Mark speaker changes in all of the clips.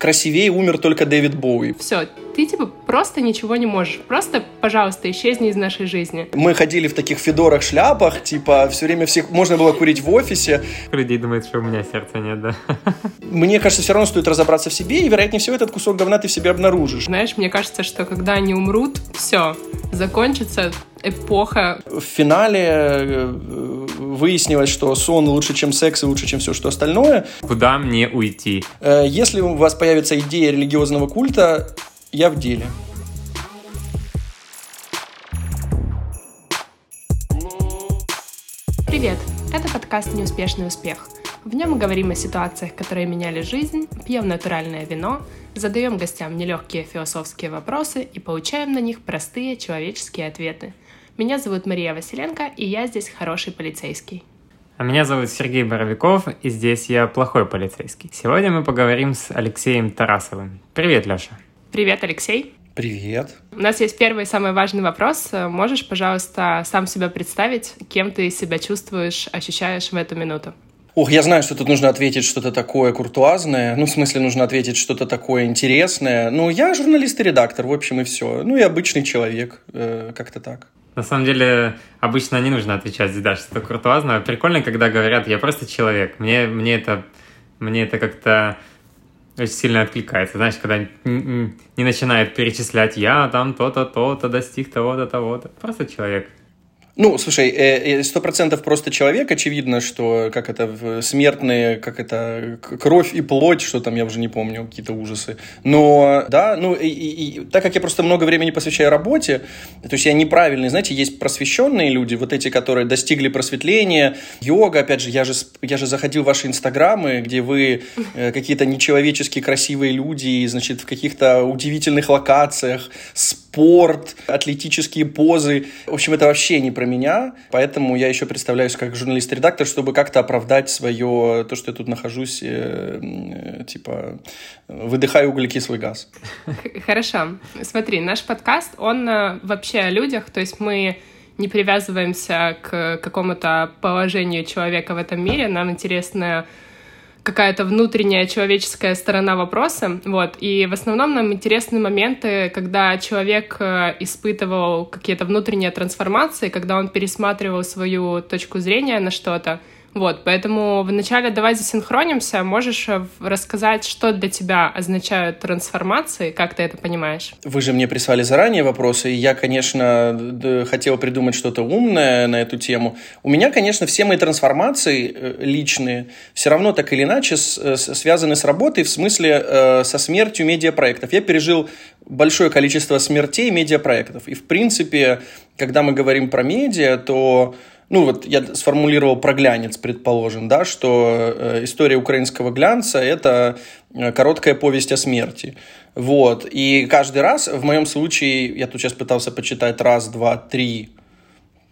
Speaker 1: красивее умер только Дэвид Боуи.
Speaker 2: Все, ты типа просто ничего не можешь. Просто, пожалуйста, исчезни из нашей жизни.
Speaker 1: Мы ходили в таких федорах, шляпах, типа все время всех можно было курить в офисе.
Speaker 3: Людей думают, что у меня сердца нет, да.
Speaker 1: Мне кажется, все равно стоит разобраться в себе, и, вероятнее всего, этот кусок говна ты в себе обнаружишь.
Speaker 2: Знаешь, мне кажется, что когда они умрут, все, закончится эпоха.
Speaker 1: В финале э, выяснилось, что сон лучше, чем секс и лучше, чем все, что остальное.
Speaker 3: Куда мне уйти?
Speaker 1: Э, если у вас появится идея религиозного культа, я в деле.
Speaker 2: Привет! Это подкаст «Неуспешный успех». В нем мы говорим о ситуациях, которые меняли жизнь, пьем натуральное вино, задаем гостям нелегкие философские вопросы и получаем на них простые человеческие ответы. Меня зовут Мария Василенко, и я здесь хороший полицейский.
Speaker 3: А меня зовут Сергей Боровиков, и здесь я плохой полицейский. Сегодня мы поговорим с Алексеем Тарасовым. Привет, Леша.
Speaker 2: Привет, Алексей.
Speaker 1: Привет.
Speaker 2: У нас есть первый самый важный вопрос. Можешь, пожалуйста, сам себя представить, кем ты себя чувствуешь, ощущаешь в эту минуту?
Speaker 1: Ох, я знаю, что тут нужно ответить что-то такое куртуазное. Ну, в смысле, нужно ответить что-то такое интересное. Ну, я журналист и редактор, в общем, и все. Ну, и обычный человек, э, как-то так.
Speaker 3: На самом деле, обычно не нужно отвечать да, что-то куртуазное. Прикольно, когда говорят, я просто человек. Мне, мне это, мне это как-то очень сильно откликается. Знаешь, когда не начинает перечислять, я там то-то, то-то достиг того-то, того-то. Просто человек.
Speaker 1: Ну, слушай, э, э, сто процентов просто человек, очевидно, что как это смертные, как это кровь и плоть, что там, я уже не помню, какие-то ужасы. Но, да, ну, и, и, так как я просто много времени посвящаю работе, то есть я неправильный, знаете, есть просвещенные люди, вот эти, которые достигли просветления, йога, опять же, я же, я же заходил в ваши инстаграмы, где вы э, какие-то нечеловеческие красивые люди, значит, в каких-то удивительных локациях, спорт, атлетические позы. В общем, это вообще не про меня, поэтому я еще представляюсь как журналист-редактор, чтобы как-то оправдать свое, то, что я тут нахожусь, э, э, типа, выдыхаю углекислый газ.
Speaker 2: Хорошо. Смотри, наш подкаст, он э, вообще о людях, то есть мы не привязываемся к какому-то положению человека в этом мире, нам интересно какая-то внутренняя человеческая сторона вопроса, вот, и в основном нам интересны моменты, когда человек э, испытывал какие-то внутренние трансформации, когда он пересматривал свою точку зрения на что-то, вот, поэтому вначале давай засинхронимся. Можешь э, рассказать, что для тебя означают трансформации, как ты это понимаешь?
Speaker 1: Вы же мне прислали заранее вопросы, и я, конечно, хотел придумать что-то умное на эту тему. У меня, конечно, все мои трансформации э, личные все равно так или иначе э, связаны с работой, в смысле со смертью медиапроектов. Я пережил большое количество смертей медиапроектов. И, в принципе, когда мы говорим про медиа, то ну вот я сформулировал про глянец, предположим, да, что э, история украинского глянца – это э, короткая повесть о смерти. Вот. И каждый раз, в моем случае, я тут сейчас пытался почитать раз, два, три,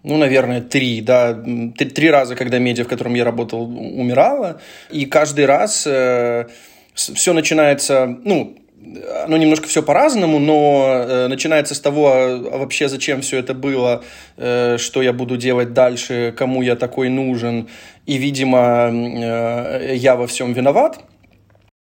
Speaker 1: ну, наверное, три, да, три, три раза, когда медиа, в котором я работал, умирала, и каждый раз э, все начинается, ну, оно немножко все по-разному, но э, начинается с того, а вообще зачем все это было, э, что я буду делать дальше, кому я такой нужен, и, видимо, э, я во всем виноват.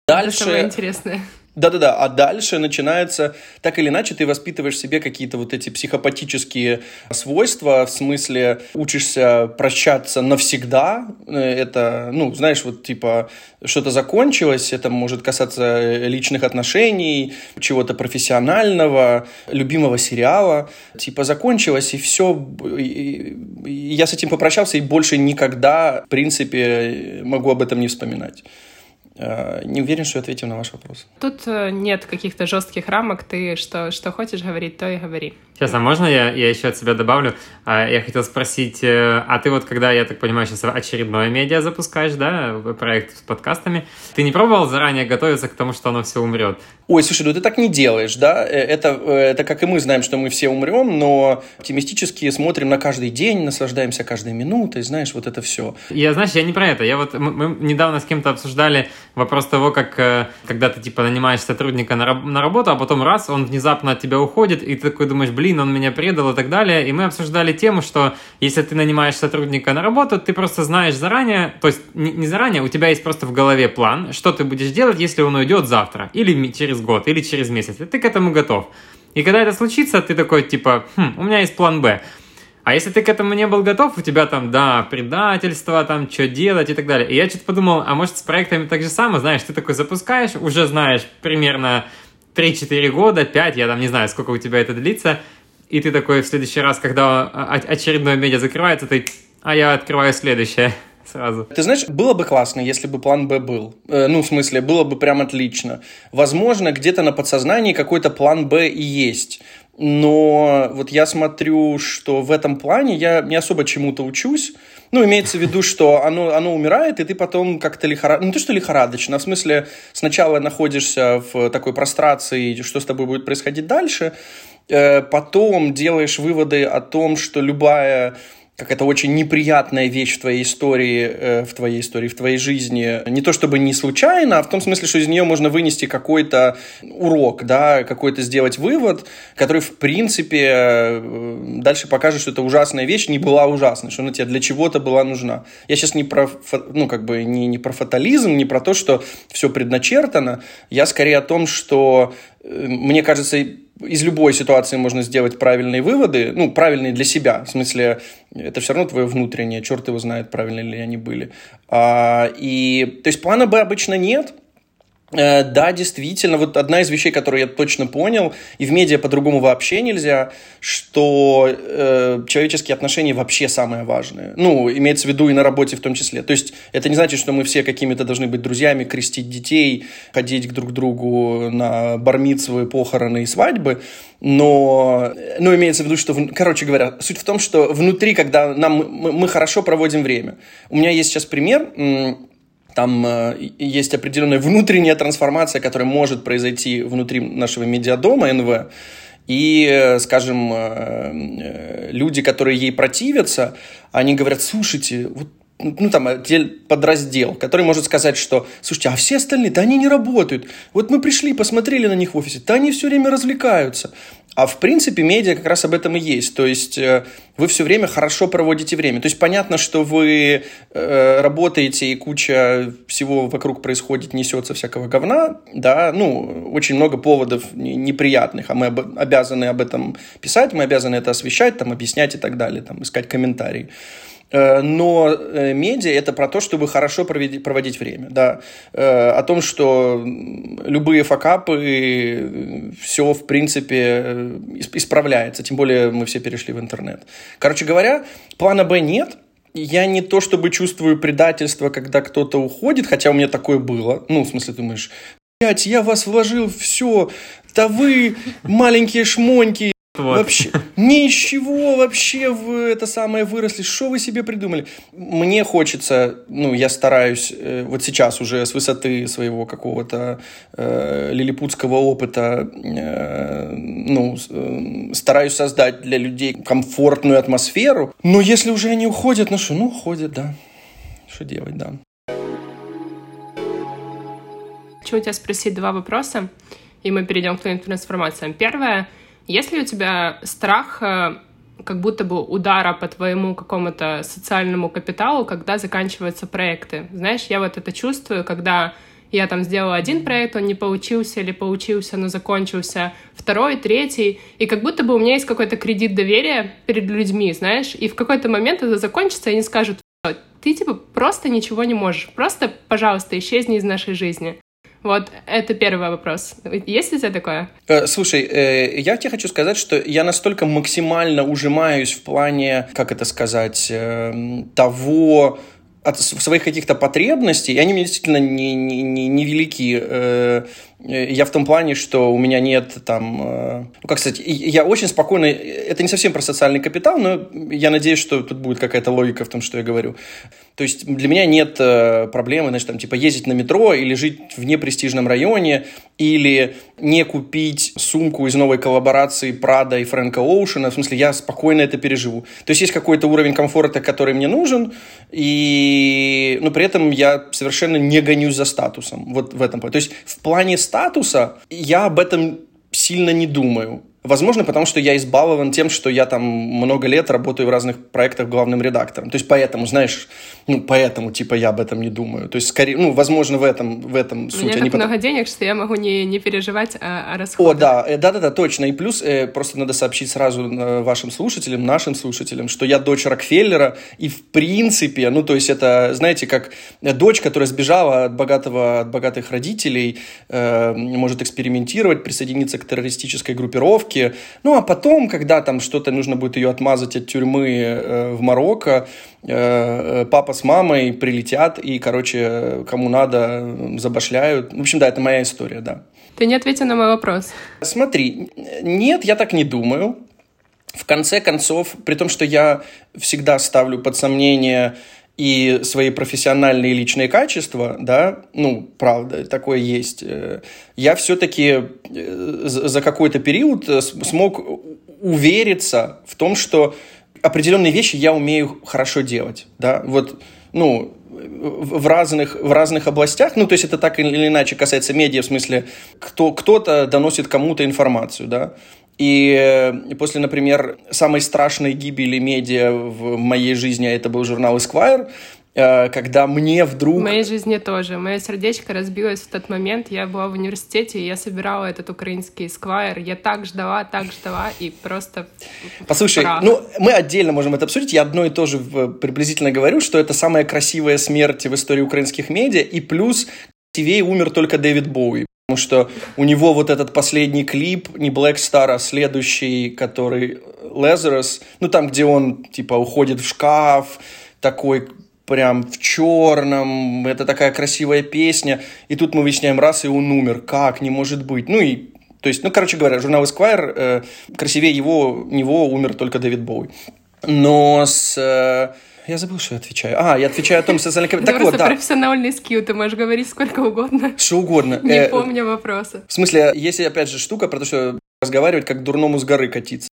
Speaker 2: Дальше... Это самое интересное.
Speaker 1: Да-да-да, а дальше начинается, так или иначе, ты воспитываешь в себе какие-то вот эти психопатические свойства, в смысле учишься прощаться навсегда, э, это, ну, знаешь, вот типа что-то закончилось, это может касаться личных отношений, чего-то профессионального, любимого сериала, типа закончилось, и все, и я с этим попрощался, и больше никогда, в принципе, могу об этом не вспоминать. Э, не уверен, что я ответил на ваш вопрос.
Speaker 2: Тут э, нет каких-то жестких рамок. Ты что, что хочешь говорить, то и говори.
Speaker 3: Сейчас, а можно я, я еще от себя добавлю? А, я хотел спросить, э, а ты вот, когда, я так понимаю, сейчас очередное медиа запускаешь, да, проект с подкастами, ты не пробовал заранее готовиться к тому, что оно все умрет?
Speaker 1: Ой, слушай, ну ты так не делаешь, да? Это, это как и мы знаем, что мы все умрем, но оптимистически смотрим на каждый день, наслаждаемся каждой минутой, знаешь, вот это все.
Speaker 3: Я, знаешь, я не про это. Я вот, мы, мы недавно с кем-то обсуждали Вопрос того, как э, когда ты типа нанимаешь сотрудника на, на работу, а потом раз, он внезапно от тебя уходит, и ты такой думаешь, блин, он меня предал и так далее. И мы обсуждали тему, что если ты нанимаешь сотрудника на работу, ты просто знаешь заранее, то есть не, не заранее, у тебя есть просто в голове план, что ты будешь делать, если он уйдет завтра, или через год, или через месяц. И ты к этому готов. И когда это случится, ты такой типа, хм, у меня есть план Б. А если ты к этому не был готов, у тебя там, да, предательство, там, что делать и так далее. И я что-то подумал, а может с проектами так же самое, знаешь, ты такой запускаешь, уже знаешь примерно 3-4 года, 5, я там не знаю, сколько у тебя это длится, и ты такой в следующий раз, когда очередное медиа закрывается, ты, а я открываю следующее сразу.
Speaker 1: Ты знаешь, было бы классно, если бы план Б был. Э, ну, в смысле, было бы прям отлично. Возможно, где-то на подсознании какой-то план Б и есть. Но вот я смотрю, что в этом плане я не особо чему-то учусь. Ну, имеется в виду, что оно, оно умирает, и ты потом как-то лихорадочно, ну, не то, что лихорадочно, а в смысле сначала находишься в такой прострации, что с тобой будет происходить дальше, э, потом делаешь выводы о том, что любая какая-то очень неприятная вещь в твоей истории, э, в твоей истории, в твоей жизни, не то чтобы не случайно, а в том смысле, что из нее можно вынести какой-то урок, да, какой-то сделать вывод, который, в принципе, э, дальше покажет, что эта ужасная вещь не была ужасной, что она тебе для чего-то была нужна. Я сейчас не про, ну, как бы, не, не про фатализм, не про то, что все предначертано, я скорее о том, что мне кажется, из любой ситуации можно сделать правильные выводы, ну, правильные для себя, в смысле, это все равно твое внутреннее, черт его знает, правильные ли они были. А, и, то есть, плана Б обычно нет, да, действительно, вот одна из вещей, которую я точно понял, и в медиа по-другому вообще нельзя, что э, человеческие отношения вообще самое важное. Ну, имеется в виду и на работе в том числе. То есть это не значит, что мы все какими-то должны быть друзьями, крестить детей, ходить друг к другу на бармитсовые похороны и свадьбы, но, но имеется в виду, что, короче говоря, суть в том, что внутри, когда нам, мы, мы хорошо проводим время. У меня есть сейчас пример, там э, есть определенная внутренняя трансформация, которая может произойти внутри нашего медиадома НВ. И, э, скажем, э, э, люди, которые ей противятся, они говорят, слушайте, вот ну, там, подраздел, который может сказать, что, слушайте, а все остальные, да они не работают. Вот мы пришли, посмотрели на них в офисе, да они все время развлекаются. А в принципе медиа как раз об этом и есть. То есть э, вы все время хорошо проводите время. То есть понятно, что вы э, работаете и куча всего вокруг происходит, несется всякого говна, да, ну, очень много поводов неприятных, а мы об, обязаны об этом писать, мы обязаны это освещать, там, объяснять и так далее, там, искать комментарии. Э, но э, медиа – это про то, чтобы хорошо проводить время, да. Э, о том, что любые факапы, все, в принципе, исправляется. Тем более мы все перешли в интернет. Короче говоря, плана «Б» нет, я не то чтобы чувствую предательство, когда кто-то уходит, хотя у меня такое было. Ну, в смысле, думаешь, блядь, я вас вложил все, да вы маленькие шмоньки, вот. Вообще, ни из чего вообще в это самое выросли. Что вы себе придумали? Мне хочется, ну, я стараюсь э, вот сейчас уже с высоты своего какого-то э, лилипутского опыта, э, ну, э, стараюсь создать для людей комфортную атмосферу. Но если уже они уходят, ну что, ну, уходят, да. Что делать, да.
Speaker 2: Хочу у тебя спросить два вопроса, и мы перейдем к твоим трансформациям. Первое — есть ли у тебя страх э, как будто бы удара по твоему какому-то социальному капиталу, когда заканчиваются проекты? Знаешь, я вот это чувствую, когда я там сделала один проект, он не получился или получился, но закончился, второй, третий, и как будто бы у меня есть какой-то кредит доверия перед людьми, знаешь, и в какой-то момент это закончится, и они скажут, ты типа просто ничего не можешь, просто, пожалуйста, исчезни из нашей жизни. Вот, это первый вопрос. Есть ли у тебя такое?
Speaker 1: Э, слушай, э, я тебе хочу сказать, что я настолько максимально ужимаюсь в плане, как это сказать, э, того, от своих каких-то потребностей, и они мне действительно не, не, не, не велики. Я в том плане, что у меня нет там... Ну, как сказать, я очень спокойно... Это не совсем про социальный капитал, но я надеюсь, что тут будет какая-то логика в том, что я говорю. То есть для меня нет э, проблемы, значит, там, типа, ездить на метро или жить в непрестижном районе, или не купить сумку из новой коллаборации Прада и Фрэнка Оушена. В смысле, я спокойно это переживу. То есть есть какой-то уровень комфорта, который мне нужен, И, ну, при этом я совершенно не гонюсь за статусом. Вот в этом. То есть в плане статуса я об этом сильно не думаю. Возможно, потому что я избалован тем, что я там много лет работаю в разных проектах главным редактором. То есть поэтому, знаешь, ну, поэтому, типа, я об этом не думаю. То есть, скорее, ну, возможно, в этом, в этом
Speaker 2: суть. У меня так
Speaker 1: потому...
Speaker 2: много денег, что я могу не, не переживать о, о расходах.
Speaker 1: О, да, э, да-да-да, точно. И плюс, э, просто надо сообщить сразу э, вашим слушателям, нашим слушателям, что я дочь Рокфеллера, и в принципе, ну, то есть это, знаете, как дочь, которая сбежала от, богатого, от богатых родителей, э, может экспериментировать, присоединиться к террористической группировке, ну, а потом, когда там что-то нужно будет ее отмазать от тюрьмы э, в Марокко, э, папа с мамой прилетят и, короче, кому надо, забашляют. В общем, да, это моя история, да.
Speaker 2: Ты не ответил на мой вопрос.
Speaker 1: Смотри, нет, я так не думаю. В конце концов, при том, что я всегда ставлю под сомнение и свои профессиональные и личные качества, да, ну, правда, такое есть, э, я все-таки э, за какой-то период э, смог увериться в том, что определенные вещи я умею хорошо делать, да, вот, ну, в разных, в разных областях, ну, то есть это так или иначе касается медиа, в смысле, кто, кто-то доносит кому-то информацию, да, и после, например, самой страшной гибели медиа в моей жизни, а это был журнал Esquire, э, когда мне вдруг...
Speaker 2: В моей жизни тоже. Мое сердечко разбилось в тот момент. Я была в университете, и я собирала этот украинский Esquire. Я так ждала, так ждала, и просто...
Speaker 1: Послушай, прах. ну, мы отдельно можем это обсудить. Я одно и то же приблизительно говорю, что это самая красивая смерть в истории украинских медиа, и плюс красивее умер только Дэвид Боуи. Потому что у него вот этот последний клип, не Black Star, а следующий, который Lazarus, ну там, где он типа уходит в шкаф, такой прям в черном, это такая красивая песня, и тут мы выясняем раз, и он умер, как, не может быть. Ну и, то есть, ну, короче говоря, журнал Esquire, э, красивее его, него умер только Дэвид Боуи. Но с... Э, я забыл, что я отвечаю. А, я отвечаю о том, социальный
Speaker 2: капитал. Так вот, да. профессиональный скилл, ты можешь говорить сколько угодно.
Speaker 1: Что угодно.
Speaker 2: Не э, помню вопроса.
Speaker 1: В смысле, есть опять же штука про то, что разговаривать как дурному с горы катиться.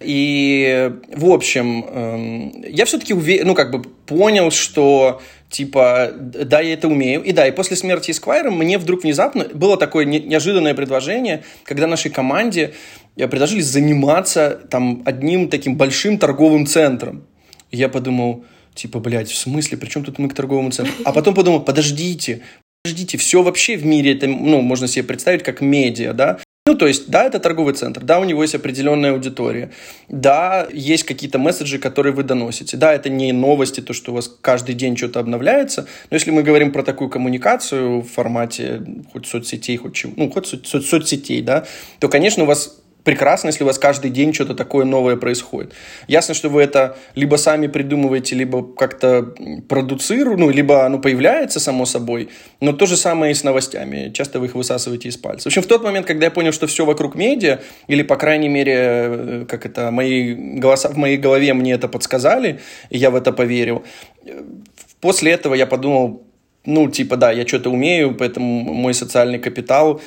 Speaker 1: И, в общем, эм, я все-таки уве... ну, как бы понял, что типа, да, я это умею. И да, и после смерти Эсквайра мне вдруг внезапно было такое неожиданное предложение, когда нашей команде э, предложили заниматься там одним таким большим торговым центром. Я подумал, типа, блядь, в смысле, при чем тут мы к торговому центру? А потом подумал, подождите, подождите, все вообще в мире, это, ну, можно себе представить как медиа, да? Ну, то есть, да, это торговый центр, да, у него есть определенная аудитория, да, есть какие-то месседжи, которые вы доносите, да, это не новости, то, что у вас каждый день что-то обновляется, но если мы говорим про такую коммуникацию в формате хоть соцсетей, хоть чего, ну, хоть соц- соцсетей, да, то, конечно, у вас прекрасно, если у вас каждый день что-то такое новое происходит. Ясно, что вы это либо сами придумываете, либо как-то продуцируете, ну, либо оно появляется само собой, но то же самое и с новостями. Часто вы их высасываете из пальца. В общем, в тот момент, когда я понял, что все вокруг медиа, или, по крайней мере, э, как это, мои голоса, в моей голове мне это подсказали, и я в это поверил, э, после этого я подумал, ну, типа, да, я что-то умею, поэтому мой социальный капитал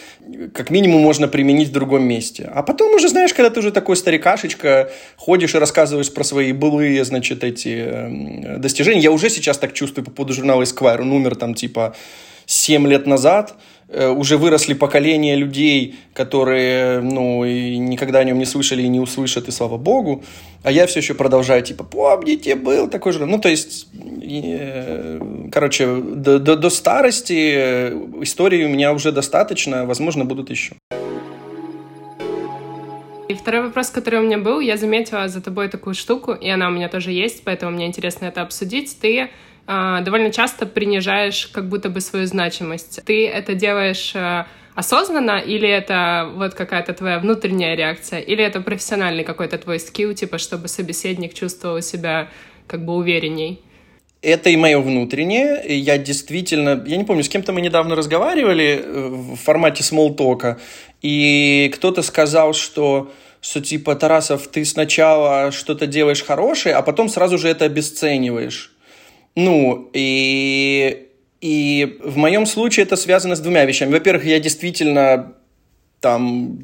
Speaker 1: как минимум можно применить в другом месте. А потом уже, знаешь, когда ты уже такой старикашечка, ходишь и рассказываешь про свои былые, значит, эти достижения. Я уже сейчас так чувствую по поводу журнала Esquire. Он умер там, типа, 7 лет назад – уже выросли поколения людей, которые, ну, и никогда о нем не слышали и не услышат, и слава богу. А я все еще продолжаю, типа, помните, был такой же... Ну, то есть, э, короче, до, до, до старости э, истории у меня уже достаточно, возможно, будут еще.
Speaker 2: И второй вопрос, который у меня был, я заметила за тобой такую штуку, и она у меня тоже есть, поэтому мне интересно это обсудить. Ты довольно часто принижаешь как будто бы свою значимость. Ты это делаешь э, осознанно, или это вот какая-то твоя внутренняя реакция, или это профессиональный какой-то твой скилл, типа, чтобы собеседник чувствовал себя как бы уверенней?
Speaker 1: Это и мое внутреннее. Я действительно... Я не помню, с кем-то мы недавно разговаривали э, в формате смолтока, и кто-то сказал, что что типа, Тарасов, ты сначала что-то делаешь хорошее, а потом сразу же это обесцениваешь. Ну, и, и в моем случае это связано с двумя вещами. Во-первых, я действительно там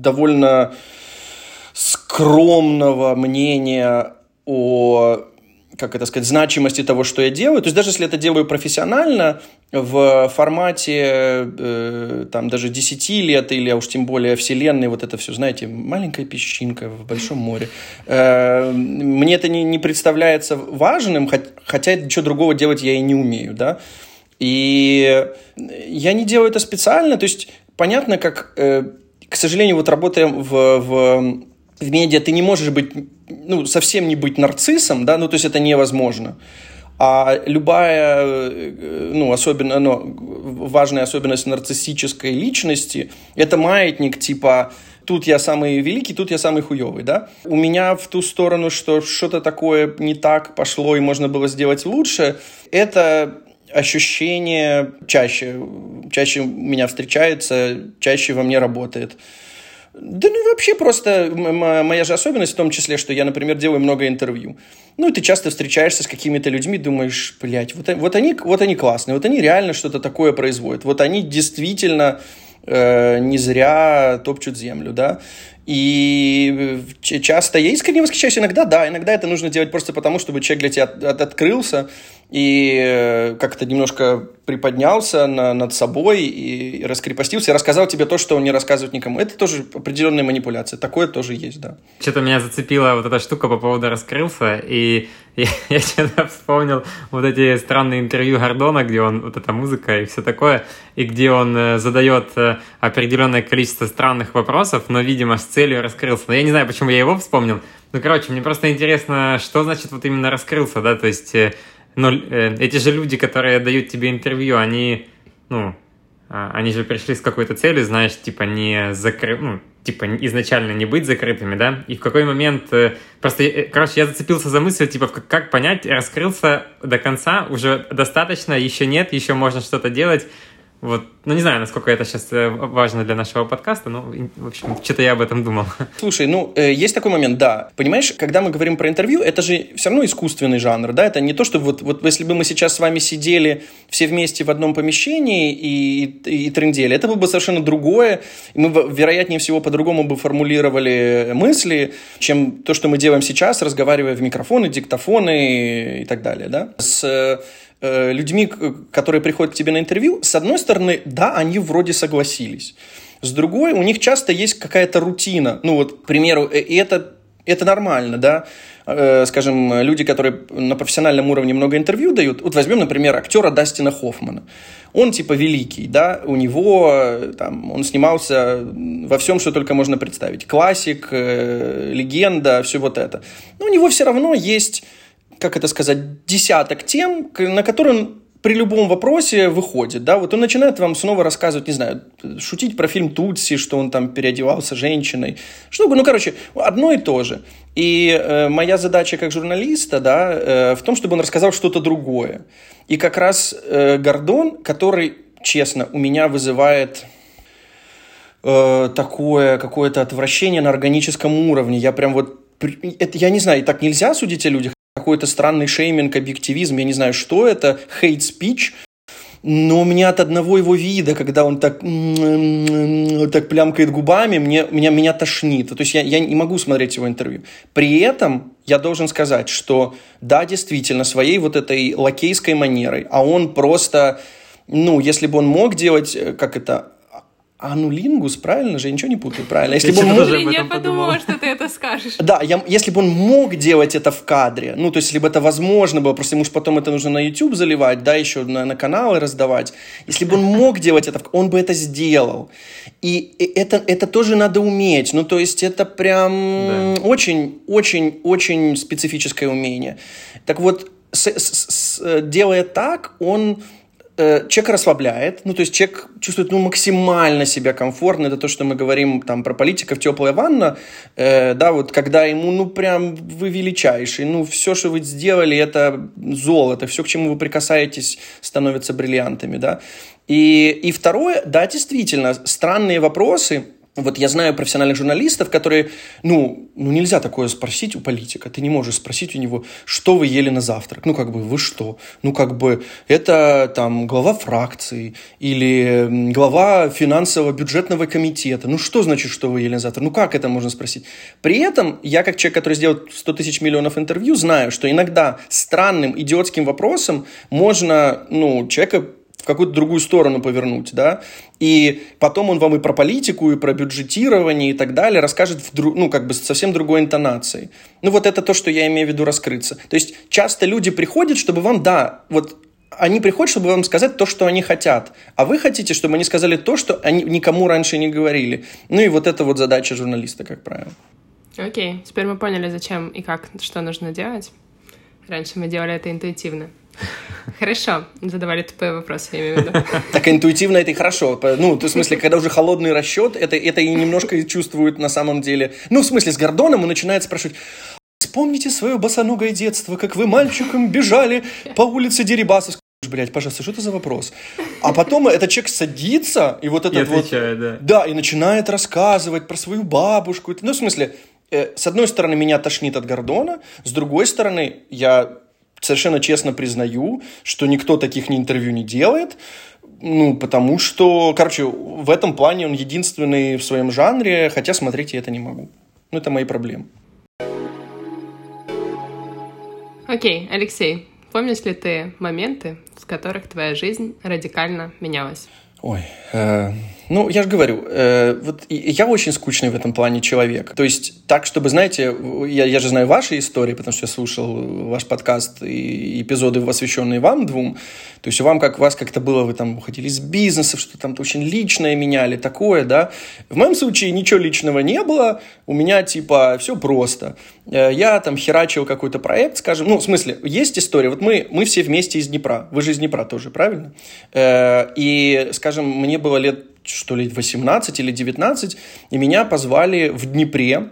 Speaker 1: довольно скромного мнения о как это сказать, значимости того, что я делаю. То есть даже если это делаю профессионально, в формате э, там даже 10 лет или, а уж тем более вселенной, вот это все, знаете, маленькая песчинка в большом море, э, мне это не, не представляется важным, хотя ничего другого делать я и не умею, да. И я не делаю это специально, то есть понятно, как, э, к сожалению, вот работая в, в в медиа ты не можешь быть, ну, совсем не быть нарциссом, да, ну, то есть это невозможно. А любая, э, ну, особенно, ну, важная особенность нарциссической личности – это маятник типа тут я самый великий, тут я самый хуевый, да? У меня в ту сторону, что что-то такое не так пошло и можно было сделать лучше, это ощущение чаще, чаще меня встречается, чаще во мне работает. Да ну вообще просто моя же особенность в том числе, что я, например, делаю много интервью. Ну, и ты часто встречаешься с какими-то людьми, думаешь, блядь, вот, вот, они, вот они классные, вот они реально что-то такое производят. Вот они действительно э, не зря топчут землю, да. И часто я искренне восхищаюсь. Иногда да, иногда это нужно делать просто потому, чтобы человек для тебя от, от, открылся и э, как-то немножко приподнялся на, над собой и раскрепостился, и рассказал тебе то, что он не рассказывает никому. Это тоже определенная манипуляция. Такое тоже есть, да.
Speaker 3: Что-то меня зацепила вот эта штука по поводу раскрылся, и я, я что-то вспомнил вот эти странные интервью Гордона, где он, вот эта музыка и все такое, и где он э, задает э, определенное количество странных вопросов, но, видимо, с целью раскрылся. Но я не знаю, почему я его вспомнил. Ну, короче, мне просто интересно, что значит вот именно раскрылся, да, то есть э, эти же люди, которые дают тебе интервью, они, ну, они же пришли с какой-то целью, знаешь, типа не закры... ну, типа изначально не быть закрытыми, да, и в какой момент, э, просто, э, короче, я зацепился за мысль, типа, как понять, раскрылся до конца, уже достаточно, еще нет, еще можно что-то делать, вот, ну не знаю, насколько это сейчас э, важно для нашего подкаста, но, в общем, что-то я об этом думал.
Speaker 1: Слушай, ну, э, есть такой момент, да. Понимаешь, когда мы говорим про интервью, это же все равно искусственный жанр, да, это не то, что вот, вот если бы мы сейчас с вами сидели все вместе в одном помещении и, и, и трендели, это было бы совершенно другое, и мы, вероятнее всего, по-другому бы формулировали мысли, чем то, что мы делаем сейчас, разговаривая в микрофоны, диктофоны и, и так далее, да. С Э, людьми, которые приходят к тебе на интервью, с одной стороны, да, они вроде согласились. С другой, у них часто есть какая-то рутина. Ну вот, к примеру, э, и это, это нормально, да. Э, скажем, люди, которые на профессиональном уровне много интервью дают. Вот возьмем, например, актера Дастина Хоффмана. Он типа великий, да, у него там, он снимался во всем, что только можно представить. Классик, легенда, все вот это. Но у него все равно есть как это сказать, десяток тем, на которые он при любом вопросе выходит, да, вот он начинает вам снова рассказывать, не знаю, шутить про фильм Тутси, что он там переодевался женщиной, чтобы, ну, короче, одно и то же. И э, моя задача как журналиста, да, э, в том, чтобы он рассказал что-то другое. И как раз э, Гордон, который, честно, у меня вызывает э, такое какое-то отвращение на органическом уровне. Я прям вот это, я не знаю, и так нельзя судить о людях, какой-то странный шейминг, объективизм, я не знаю, что это, speech, но у меня от одного его вида, когда он так, так плямкает губами, мне, меня, меня тошнит. То есть я, я не могу смотреть его интервью. При этом я должен сказать, что да, действительно, своей вот этой лакейской манерой, а он просто, ну, если бы он мог делать, э, как это, Анулингус, правильно же? Я ничего не путаю, правильно?
Speaker 2: Если бы он мог... Блин, я подумала, что ты это скажешь.
Speaker 1: Да, я, если бы он мог делать это в кадре, ну, то есть, если бы это возможно было, просто ему же потом это нужно на YouTube заливать, да, еще на, на каналы раздавать. Если бы он мог делать это, он бы это сделал. И это, это тоже надо уметь. Ну, то есть, это прям да. очень, очень, очень специфическое умение. Так вот, с, с, с, делая так, он Э, человек расслабляет, ну, то есть человек чувствует, ну, максимально себя комфортно, это то, что мы говорим там про политиков, теплая ванна, э, да, вот когда ему, ну, прям вы величайший, ну, все, что вы сделали, это золото, все, к чему вы прикасаетесь, становится бриллиантами, да, и, и второе, да, действительно, странные вопросы, Вот я знаю профессиональных журналистов, которые, ну, ну, нельзя такое спросить у политика. Ты не можешь спросить у него, что вы ели на завтрак. Ну, как бы, вы что? Ну, как бы, это там глава фракции или глава финансово-бюджетного комитета. Ну, что значит, что вы ели на завтрак? Ну, как это можно спросить? При этом я, как человек, который сделал 100 тысяч миллионов интервью, знаю, что иногда странным, идиотским вопросом можно, ну, человека в какую-то другую сторону повернуть, да, и потом он вам и про политику, и про бюджетирование и так далее расскажет в друг, ну, как бы совсем другой интонацией. Ну, вот это то, что я имею в виду раскрыться. То есть часто люди приходят, чтобы вам, да, вот они приходят, чтобы вам сказать то, что они хотят, а вы хотите, чтобы они сказали то, что они никому раньше не говорили. Ну и вот это вот задача журналиста, как правило.
Speaker 2: Окей, теперь мы поняли, зачем и как, что нужно делать. Раньше мы делали это интуитивно. Хорошо, задавали тупые вопросы, я имею в виду.
Speaker 1: Так интуитивно это и хорошо. Ну, в смысле, когда уже холодный расчет, это, это и немножко чувствуют на самом деле. Ну, в смысле, с Гордоном он начинает спрашивать, Вспомните свое босоногое детство, как вы мальчиком бежали по улице Дерибасов. Блять, пожалуйста, что это за вопрос? А потом этот человек садится и вот этот
Speaker 3: и отвечает,
Speaker 1: вот...
Speaker 3: Да.
Speaker 1: да, и начинает рассказывать про свою бабушку. Ну, в смысле, э, с одной стороны, меня тошнит от Гордона, с другой стороны, я совершенно честно признаю, что никто таких ни интервью не делает, ну, потому что, короче, в этом плане он единственный в своем жанре, хотя смотреть я это не могу. Ну, это мои проблемы.
Speaker 2: Окей, Алексей, помнишь ли ты моменты, с которых твоя жизнь радикально менялась?
Speaker 1: Ой, э, ну, я же говорю, э, вот я очень скучный в этом плане человек. То есть так, чтобы, знаете, я, я же знаю ваши истории, потому что я слушал ваш подкаст и эпизоды, посвященные вам двум. То есть вам, как вас как-то было, вы там уходили из бизнеса, что там очень личное меняли, такое, да. В моем случае ничего личного не было, у меня типа все просто. Э, я там херачил какой-то проект, скажем, ну, в смысле, есть история, вот мы, мы все вместе из Днепра, вы же из Днепра тоже, правильно? Э, и, скажем, мне было лет, что ли, 18 или 19, и меня позвали в Днепре,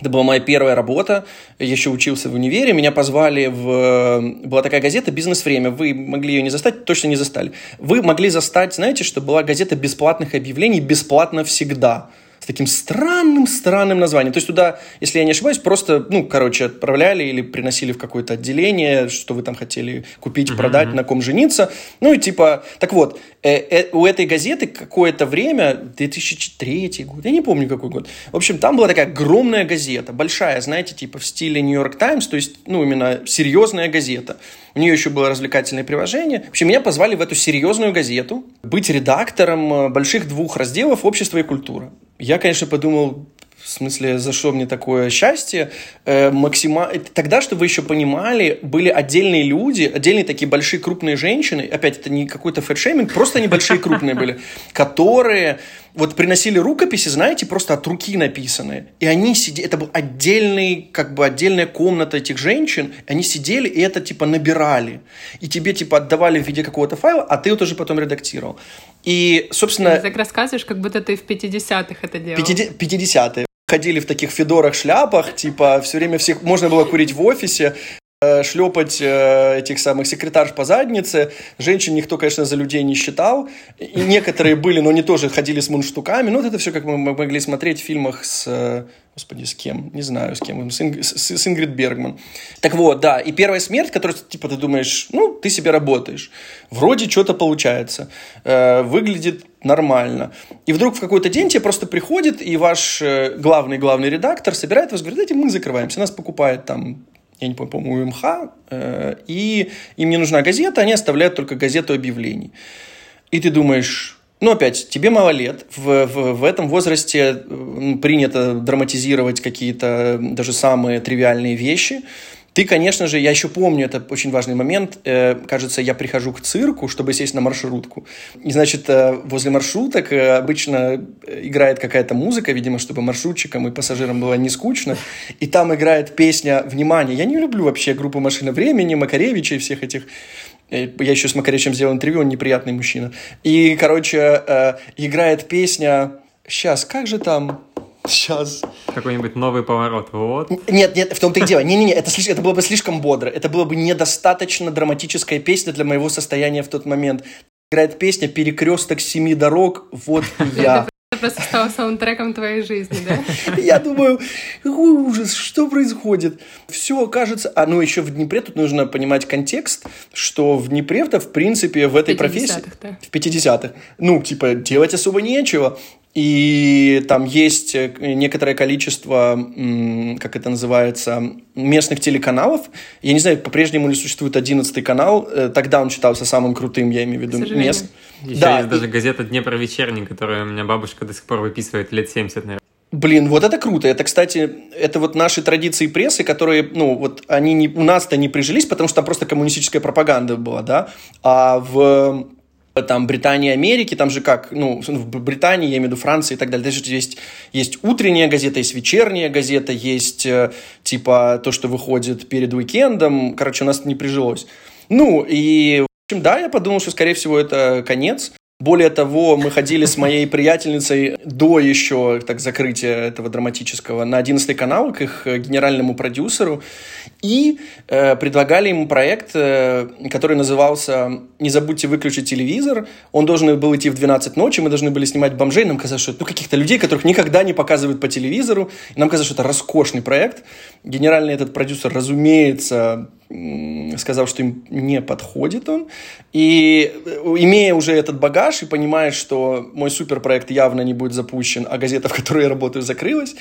Speaker 1: это была моя первая работа. Я еще учился в универе. Меня позвали в... Была такая газета «Бизнес-время». Вы могли ее не застать, точно не застали. Вы могли застать, знаете, что была газета бесплатных объявлений «Бесплатно всегда» таким странным-странным названием. То есть туда, если я не ошибаюсь, просто, ну, короче, отправляли или приносили в какое-то отделение, что вы там хотели купить, продать, uh-huh. на ком жениться. Ну и типа, так вот, э, э, у этой газеты какое-то время, 2003 год, я не помню какой год. В общем, там была такая огромная газета, большая, знаете, типа в стиле Нью-Йорк Таймс, то есть, ну, именно серьезная газета. У нее еще было развлекательное приложение. Общем, меня позвали в эту серьезную газету быть редактором э, больших двух разделов «Общество и культура». Я, конечно, подумал, в смысле, за что мне такое счастье? Э, максима... Тогда, чтобы вы еще понимали, были отдельные люди, отдельные такие большие крупные женщины, опять, это не какой-то фэтшейминг, просто они большие крупные были, которые вот приносили рукописи, знаете, просто от руки написанные. И они сидели, это был отдельный, как бы отдельная комната этих женщин, они сидели и это типа набирали. И тебе типа отдавали в виде какого-то файла, а ты вот уже потом редактировал. И, собственно...
Speaker 2: Ты так рассказываешь, как будто ты в 50-х это делал.
Speaker 1: 50-е ходили в таких федорах, шляпах, типа все время всех можно было курить в офисе, шлепать э, этих самых секретарш по заднице. Женщин никто, конечно, за людей не считал. И некоторые были, но они тоже ходили с мундштуками. Ну, вот это все, как мы могли смотреть в фильмах с... Э, господи, с кем? Не знаю, с кем. С, Инг... с, с Ингрид Бергман. Так вот, да. И первая смерть, которую, типа, ты думаешь, ну, ты себе работаешь. Вроде что-то получается. Э, выглядит нормально. И вдруг в какой-то день тебе просто приходит, и ваш главный-главный редактор собирает вас, говорит, давайте мы закрываемся. Нас покупает там я не помню, по-моему, МХ, э, и им не нужна газета, они оставляют только газету объявлений. И ты думаешь, ну, опять, тебе мало лет, в, в, в этом возрасте принято драматизировать какие-то даже самые тривиальные вещи – ты, конечно же, я еще помню, это очень важный момент, э, кажется, я прихожу к цирку, чтобы сесть на маршрутку. И, значит, э, возле маршруток э, обычно играет какая-то музыка, видимо, чтобы маршрутчикам и пассажирам было не скучно. И там играет песня «Внимание». Я не люблю вообще группу «Машина времени», Макаревича и всех этих э, я еще с Макаревичем сделал интервью, он неприятный мужчина. И, короче, э, играет песня... Сейчас, как же там? Сейчас.
Speaker 3: Какой-нибудь новый поворот. Вот.
Speaker 1: Нет, нет, в том-то и дело. Не-не-не, это, слишком, это было бы слишком бодро. Это было бы недостаточно драматическая песня для моего состояния в тот момент. Играет песня «Перекресток семи дорог», вот я.
Speaker 2: Это просто стало саундтреком твоей жизни, да?
Speaker 1: Я думаю, какой ужас, что происходит? Все кажется... А, ну, еще в Днепре тут нужно понимать контекст, что в Днепре-то, в принципе, в этой профессии... В 50-х. Ну, типа, делать особо нечего. И там есть э, некоторое количество, как это называется, местных телеканалов. Я не знаю, по-прежнему ли существует 11 канал. Э, тогда он считался самым крутым, я имею в виду, мест.
Speaker 3: Еще да. есть даже газета «Днепр вечерний», которую у меня бабушка до сих пор выписывает лет 70, наверное.
Speaker 1: Блин, вот это круто. Это, кстати, это вот наши традиции прессы, которые, ну, вот они не, у нас-то не прижились, потому что там просто коммунистическая пропаганда была, да, а в там Британии, Америки, там же как, ну, в Британии, я имею в виду Франции и так далее, даже есть, есть утренняя газета, есть вечерняя газета, есть э, типа то, что выходит перед уикендом, короче, у нас не прижилось. Ну, и, общем, да, я подумал, что, скорее всего, это конец, более того, мы ходили с моей приятельницей до еще так, закрытия этого драматического на 11 канал к их генеральному продюсеру и э, предлагали ему проект, э, который назывался «Не забудьте выключить телевизор». Он должен был идти в 12 ночи, мы должны были снимать бомжей. Нам казалось, что ну, каких-то людей, которых никогда не показывают по телевизору. И нам казалось, что это роскошный проект. Генеральный этот продюсер, разумеется, сказал, что им не подходит он. И э, имея уже этот багаж и понимая, что мой суперпроект явно не будет запущен, а газета, в которой я работаю, закрылась,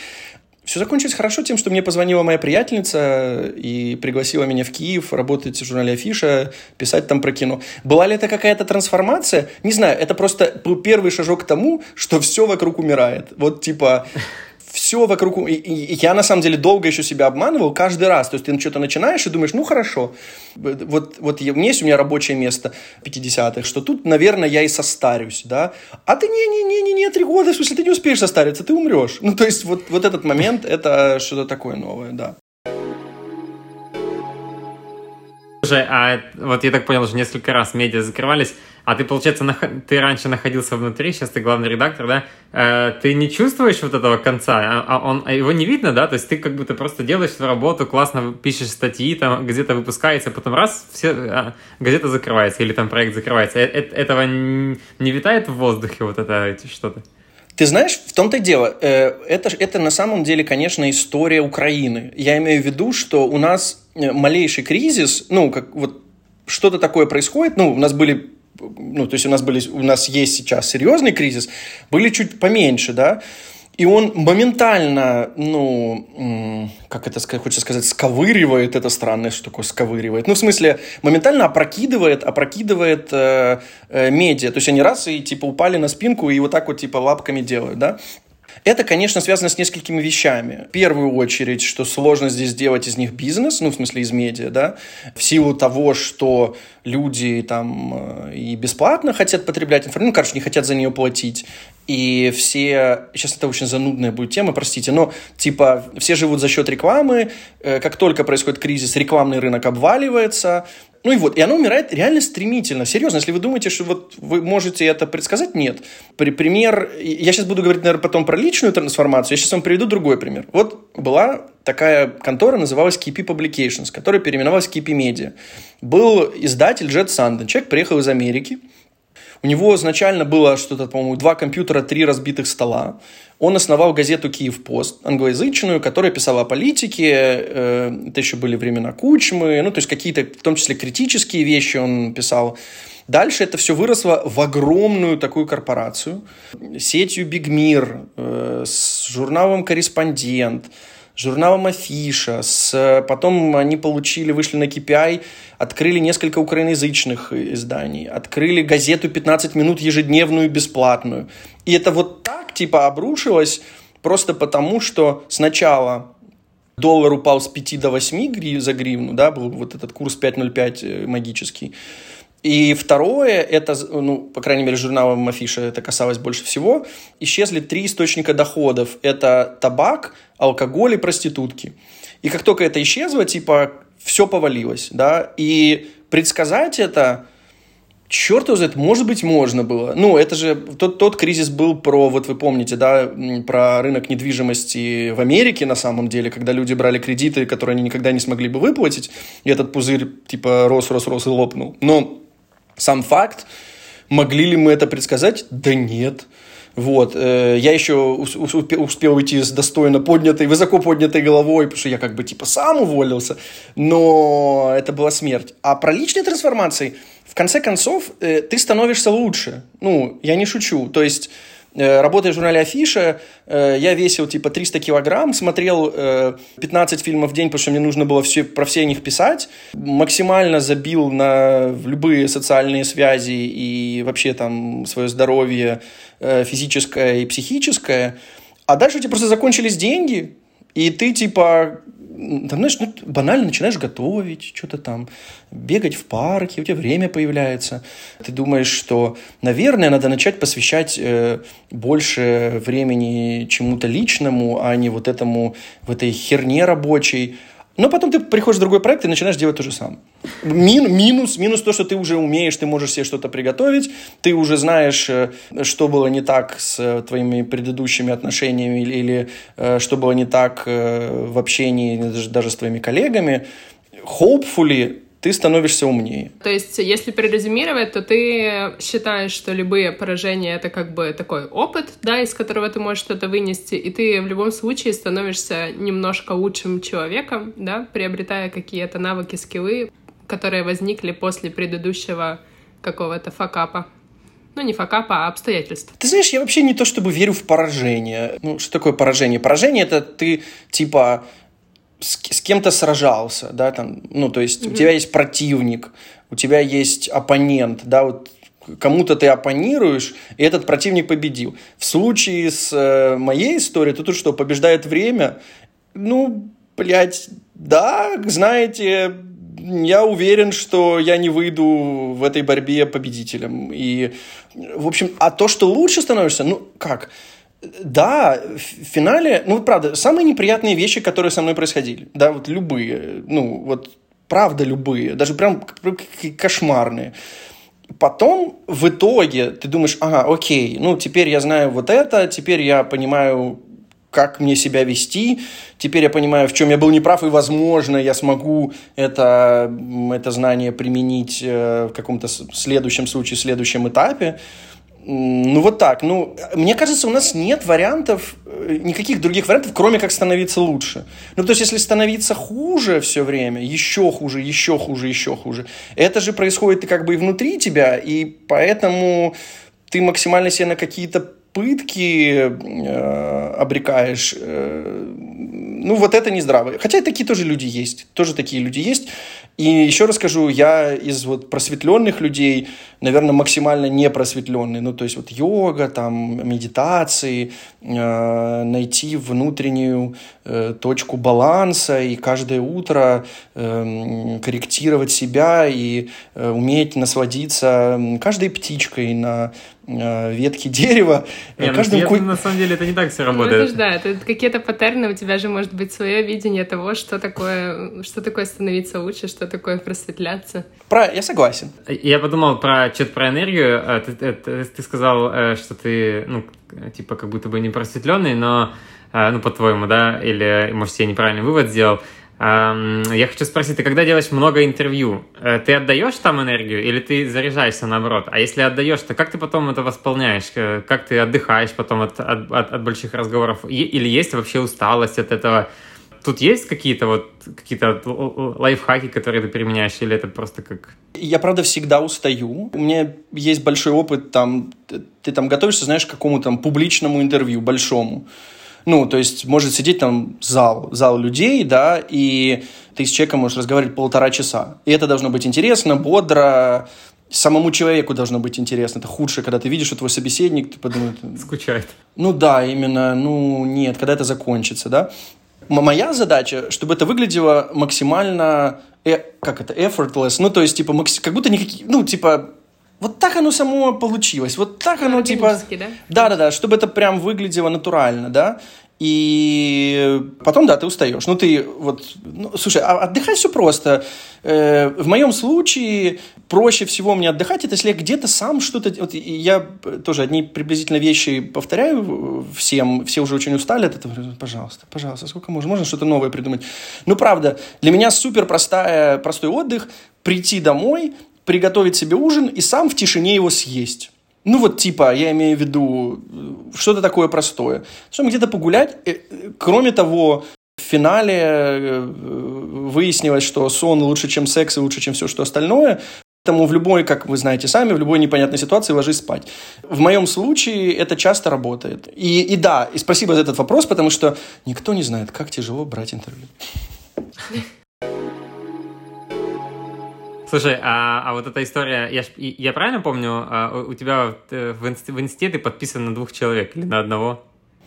Speaker 1: все закончилось хорошо тем, что мне позвонила моя приятельница и пригласила меня в Киев работать в журнале Афиша, писать там про кино. Была ли это какая-то трансформация? Не знаю, это просто был первый шажок к тому, что все вокруг умирает. Вот типа все вокруг... И, и я, на самом деле, долго еще себя обманывал каждый раз. То есть ты что-то начинаешь и думаешь, ну, хорошо. Вот, вот есть у меня рабочее место 50-х, что тут, наверное, я и состарюсь, да. А ты не-не-не-не, три года, в смысле, ты не успеешь состариться, ты умрешь. Ну, то есть вот, вот этот момент, это что-то такое новое, да.
Speaker 3: Слушай, а вот я так понял, что несколько раз медиа закрывались, а ты, получается, нах... ты раньше находился внутри, сейчас ты главный редактор, да? Э, ты не чувствуешь вот этого конца, а, а он, а его не видно, да? То есть ты как будто просто делаешь свою работу, классно пишешь статьи, там газета выпускается, потом раз, все, а, газета закрывается или там проект закрывается. Э -э этого не витает в воздухе вот это что-то?
Speaker 1: Ты знаешь, в том-то и дело, э, это, это на самом деле, конечно, история Украины. Я имею в виду, что у нас малейший кризис, ну, как вот что-то такое происходит, ну, у нас были ну, то есть у нас, были, у нас есть сейчас серьезный кризис, были чуть поменьше, да, и он моментально, ну, как это сказать, хочется сказать, сковыривает, это странное, что такое сковыривает. Ну, в смысле, моментально опрокидывает, опрокидывает э, э, медиа. То есть они раз и, типа, упали на спинку и вот так вот, типа, лапками делают, да. Это, конечно, связано с несколькими вещами. В первую очередь, что сложно здесь сделать из них бизнес, ну, в смысле, из медиа, да, в силу того, что люди там э, и бесплатно хотят потреблять информацию, ну, короче, не хотят за нее платить, и все, сейчас это очень занудная будет тема, простите, но типа все живут за счет рекламы, э, как только происходит кризис, рекламный рынок обваливается, ну и вот, и оно умирает реально стремительно. Серьезно, если вы думаете, что вот вы можете это предсказать, нет. При, пример, я сейчас буду говорить, наверное, потом про личную трансформацию, я сейчас вам приведу другой пример. Вот была такая контора, называлась KP Publications, которая переименовалась KP Media. Был издатель Джет Санден. Человек приехал из Америки, у него изначально было что-то, по-моему, два компьютера, три разбитых стола. Он основал газету «Киев Пост», англоязычную, которая писала о политике. Э, это еще были времена Кучмы. Ну, то есть какие-то, в том числе, критические вещи он писал. Дальше это все выросло в огромную такую корпорацию. Сетью «Бигмир», э, с журналом «Корреспондент», журналом Афиша, с... потом они получили, вышли на KPI, открыли несколько украиноязычных изданий, открыли газету «15 минут» ежедневную бесплатную. И это вот так типа обрушилось просто потому, что сначала доллар упал с 5 до 8 за гривну, да, был вот этот курс 5.05 э, магический. И второе, это, ну, по крайней мере, журналом Афиша это касалось больше всего, исчезли три источника доходов. Это табак, алкоголь и проститутки. И как только это исчезло, типа, все повалилось, да, и предсказать это, черт его знает, может быть, можно было. Ну, это же, тот, тот кризис был про, вот вы помните, да, про рынок недвижимости в Америке, на самом деле, когда люди брали кредиты, которые они никогда не смогли бы выплатить, и этот пузырь, типа, рос, рос, рос и лопнул. Но сам факт, могли ли мы это предсказать? Да нет. Вот. Э, я еще успел уйти с достойно поднятой, высоко поднятой головой, потому что я как бы типа сам уволился, но это была смерть. А про личные трансформации, в конце концов, э, ты становишься лучше. Ну, я не шучу. То есть работая в журнале Афиша, э, я весил типа 300 килограмм, смотрел 15 э, фильмов в день, потому что мне нужно было все, про все них писать. Максимально забил на любые социальные связи и вообще там свое здоровье физическое и психическое. А дальше у тебя просто закончились деньги, и ты типа там, знаешь, ну, банально начинаешь готовить, что-то там, бегать в парке, у тебя время появляется. Ты думаешь, что, наверное, надо начать посвящать э, больше времени чему-то личному, а не вот этому, в этой херне рабочей. Но потом ты приходишь в другой проект и начинаешь делать то же самое. Мин, минус, минус то, что ты уже умеешь, ты можешь себе что-то приготовить, ты уже знаешь, э, что было не так с э, твоими предыдущими отношениями или, или э, что было не так в общении даже, даже с твоими коллегами. Hopefully, ты становишься умнее.
Speaker 2: То есть, если перерезюмировать, то ты считаешь, что любые поражения — это как бы такой опыт, да, из которого ты можешь что-то вынести, и ты в любом случае становишься немножко лучшим человеком, да, приобретая какие-то навыки, скиллы, которые возникли после предыдущего какого-то факапа. Ну, не факапа, а обстоятельств.
Speaker 1: Ты знаешь, я вообще не то чтобы верю в поражение. Ну, что такое поражение? Поражение — это ты, типа, с, с кем-то сражался, да, там, ну, то есть mm-hmm. у тебя есть противник, у тебя есть оппонент, да, вот кому-то ты оппонируешь, и этот противник победил. В случае с э, моей историей, то тут что, побеждает время? Ну, блядь, да, знаете, я уверен, что я не выйду в этой борьбе победителем. И, в общем, а то, что лучше становишься, ну, как? Да, в финале, ну, правда, самые неприятные вещи, которые со мной происходили, да, вот любые, ну, вот правда любые, даже прям кошмарные. Потом в итоге ты думаешь, ага, окей, ну, теперь я знаю вот это, теперь я понимаю, как мне себя вести, теперь я понимаю, в чем я был неправ, и, возможно, я смогу это, это знание применить э, в каком-то следующем случае, следующем этапе. Ну, вот так. Ну, мне кажется, у нас нет вариантов, э, никаких других вариантов, кроме как становиться лучше. Ну, то есть, если становиться хуже все время, еще хуже, еще хуже, еще хуже, это же происходит как бы и внутри тебя, и поэтому ты максимально себе на какие-то пытки э, обрекаешь. Э, ну, вот это не здраво. Хотя такие тоже люди есть. Тоже такие люди есть. И еще расскажу, я из вот просветленных людей, наверное, максимально не просветленный. Ну, то есть вот йога, там, медитации, э, найти внутреннюю э, точку баланса и каждое утро э, корректировать себя и э, уметь насладиться каждой птичкой на э, ветки дерева.
Speaker 3: Не, каждым ну, ку... на самом деле это не так все работает. Ну,
Speaker 2: это же, да, это какие-то паттерны, у тебя же может быть свое видение того, что такое, что такое становиться лучше, что такое просветляться.
Speaker 1: Про... Я согласен.
Speaker 3: Я подумал про что-то про энергию. Э, ты, ты, ты, ты сказал, э, что ты, ну, типа, как будто бы не просветленный, но, э, ну, по-твоему, да, или, может, я неправильный вывод сделал. Я хочу спросить, ты когда делаешь много интервью, э, ты отдаешь там энергию или ты заряжаешься наоборот? А если отдаешь, то как ты потом это восполняешь? Э, как ты отдыхаешь потом от, от, от, больших разговоров? Или есть вообще усталость от этого? Тут есть какие-то вот какие-то лайфхаки, которые ты применяешь, или это просто как...
Speaker 1: Я, правда, всегда устаю. У меня есть большой опыт, там, ты там готовишься, знаешь, к какому-то там публичному интервью, большому. Ну, то есть может сидеть там зал, зал людей, да, и ты с человеком можешь разговаривать полтора часа. И это должно быть интересно, бодро, самому человеку должно быть интересно. Это худшее, когда ты видишь, что твой собеседник, ты подумаешь...
Speaker 3: Скучает.
Speaker 1: Ну да, именно, ну нет, когда это закончится, да. Моя задача, чтобы это выглядело максимально, э, как это, effortless, ну то есть типа, как будто никакие, ну типа, вот так оно само получилось, вот так оно типа...
Speaker 2: да?
Speaker 1: Да-да-да, чтобы это прям выглядело натурально, да. И потом, да, ты устаешь. Ну, ты вот... Ну, слушай, а отдыхать все просто. Э, в моем случае проще всего мне отдыхать, это если я где-то сам что-то... Вот я тоже одни приблизительно вещи повторяю всем, все уже очень устали от этого. Пожалуйста, пожалуйста, сколько можно? Можно что-то новое придумать? Ну, правда, для меня супер простая, простой отдых – прийти домой, приготовить себе ужин и сам в тишине его съесть. Ну вот типа, я имею в виду что-то такое простое. Чтобы где-то погулять. Кроме того, в финале выяснилось, что сон лучше, чем секс и лучше, чем все, что остальное. Поэтому в любой, как вы знаете сами, в любой непонятной ситуации ложись спать. В моем случае это часто работает. И, и да, и спасибо за этот вопрос, потому что никто не знает, как тяжело брать интервью.
Speaker 3: Слушай, а, а вот эта история, я, я правильно помню, а, у тебя в, инст, в инсте ты подписан на двух человек или на одного?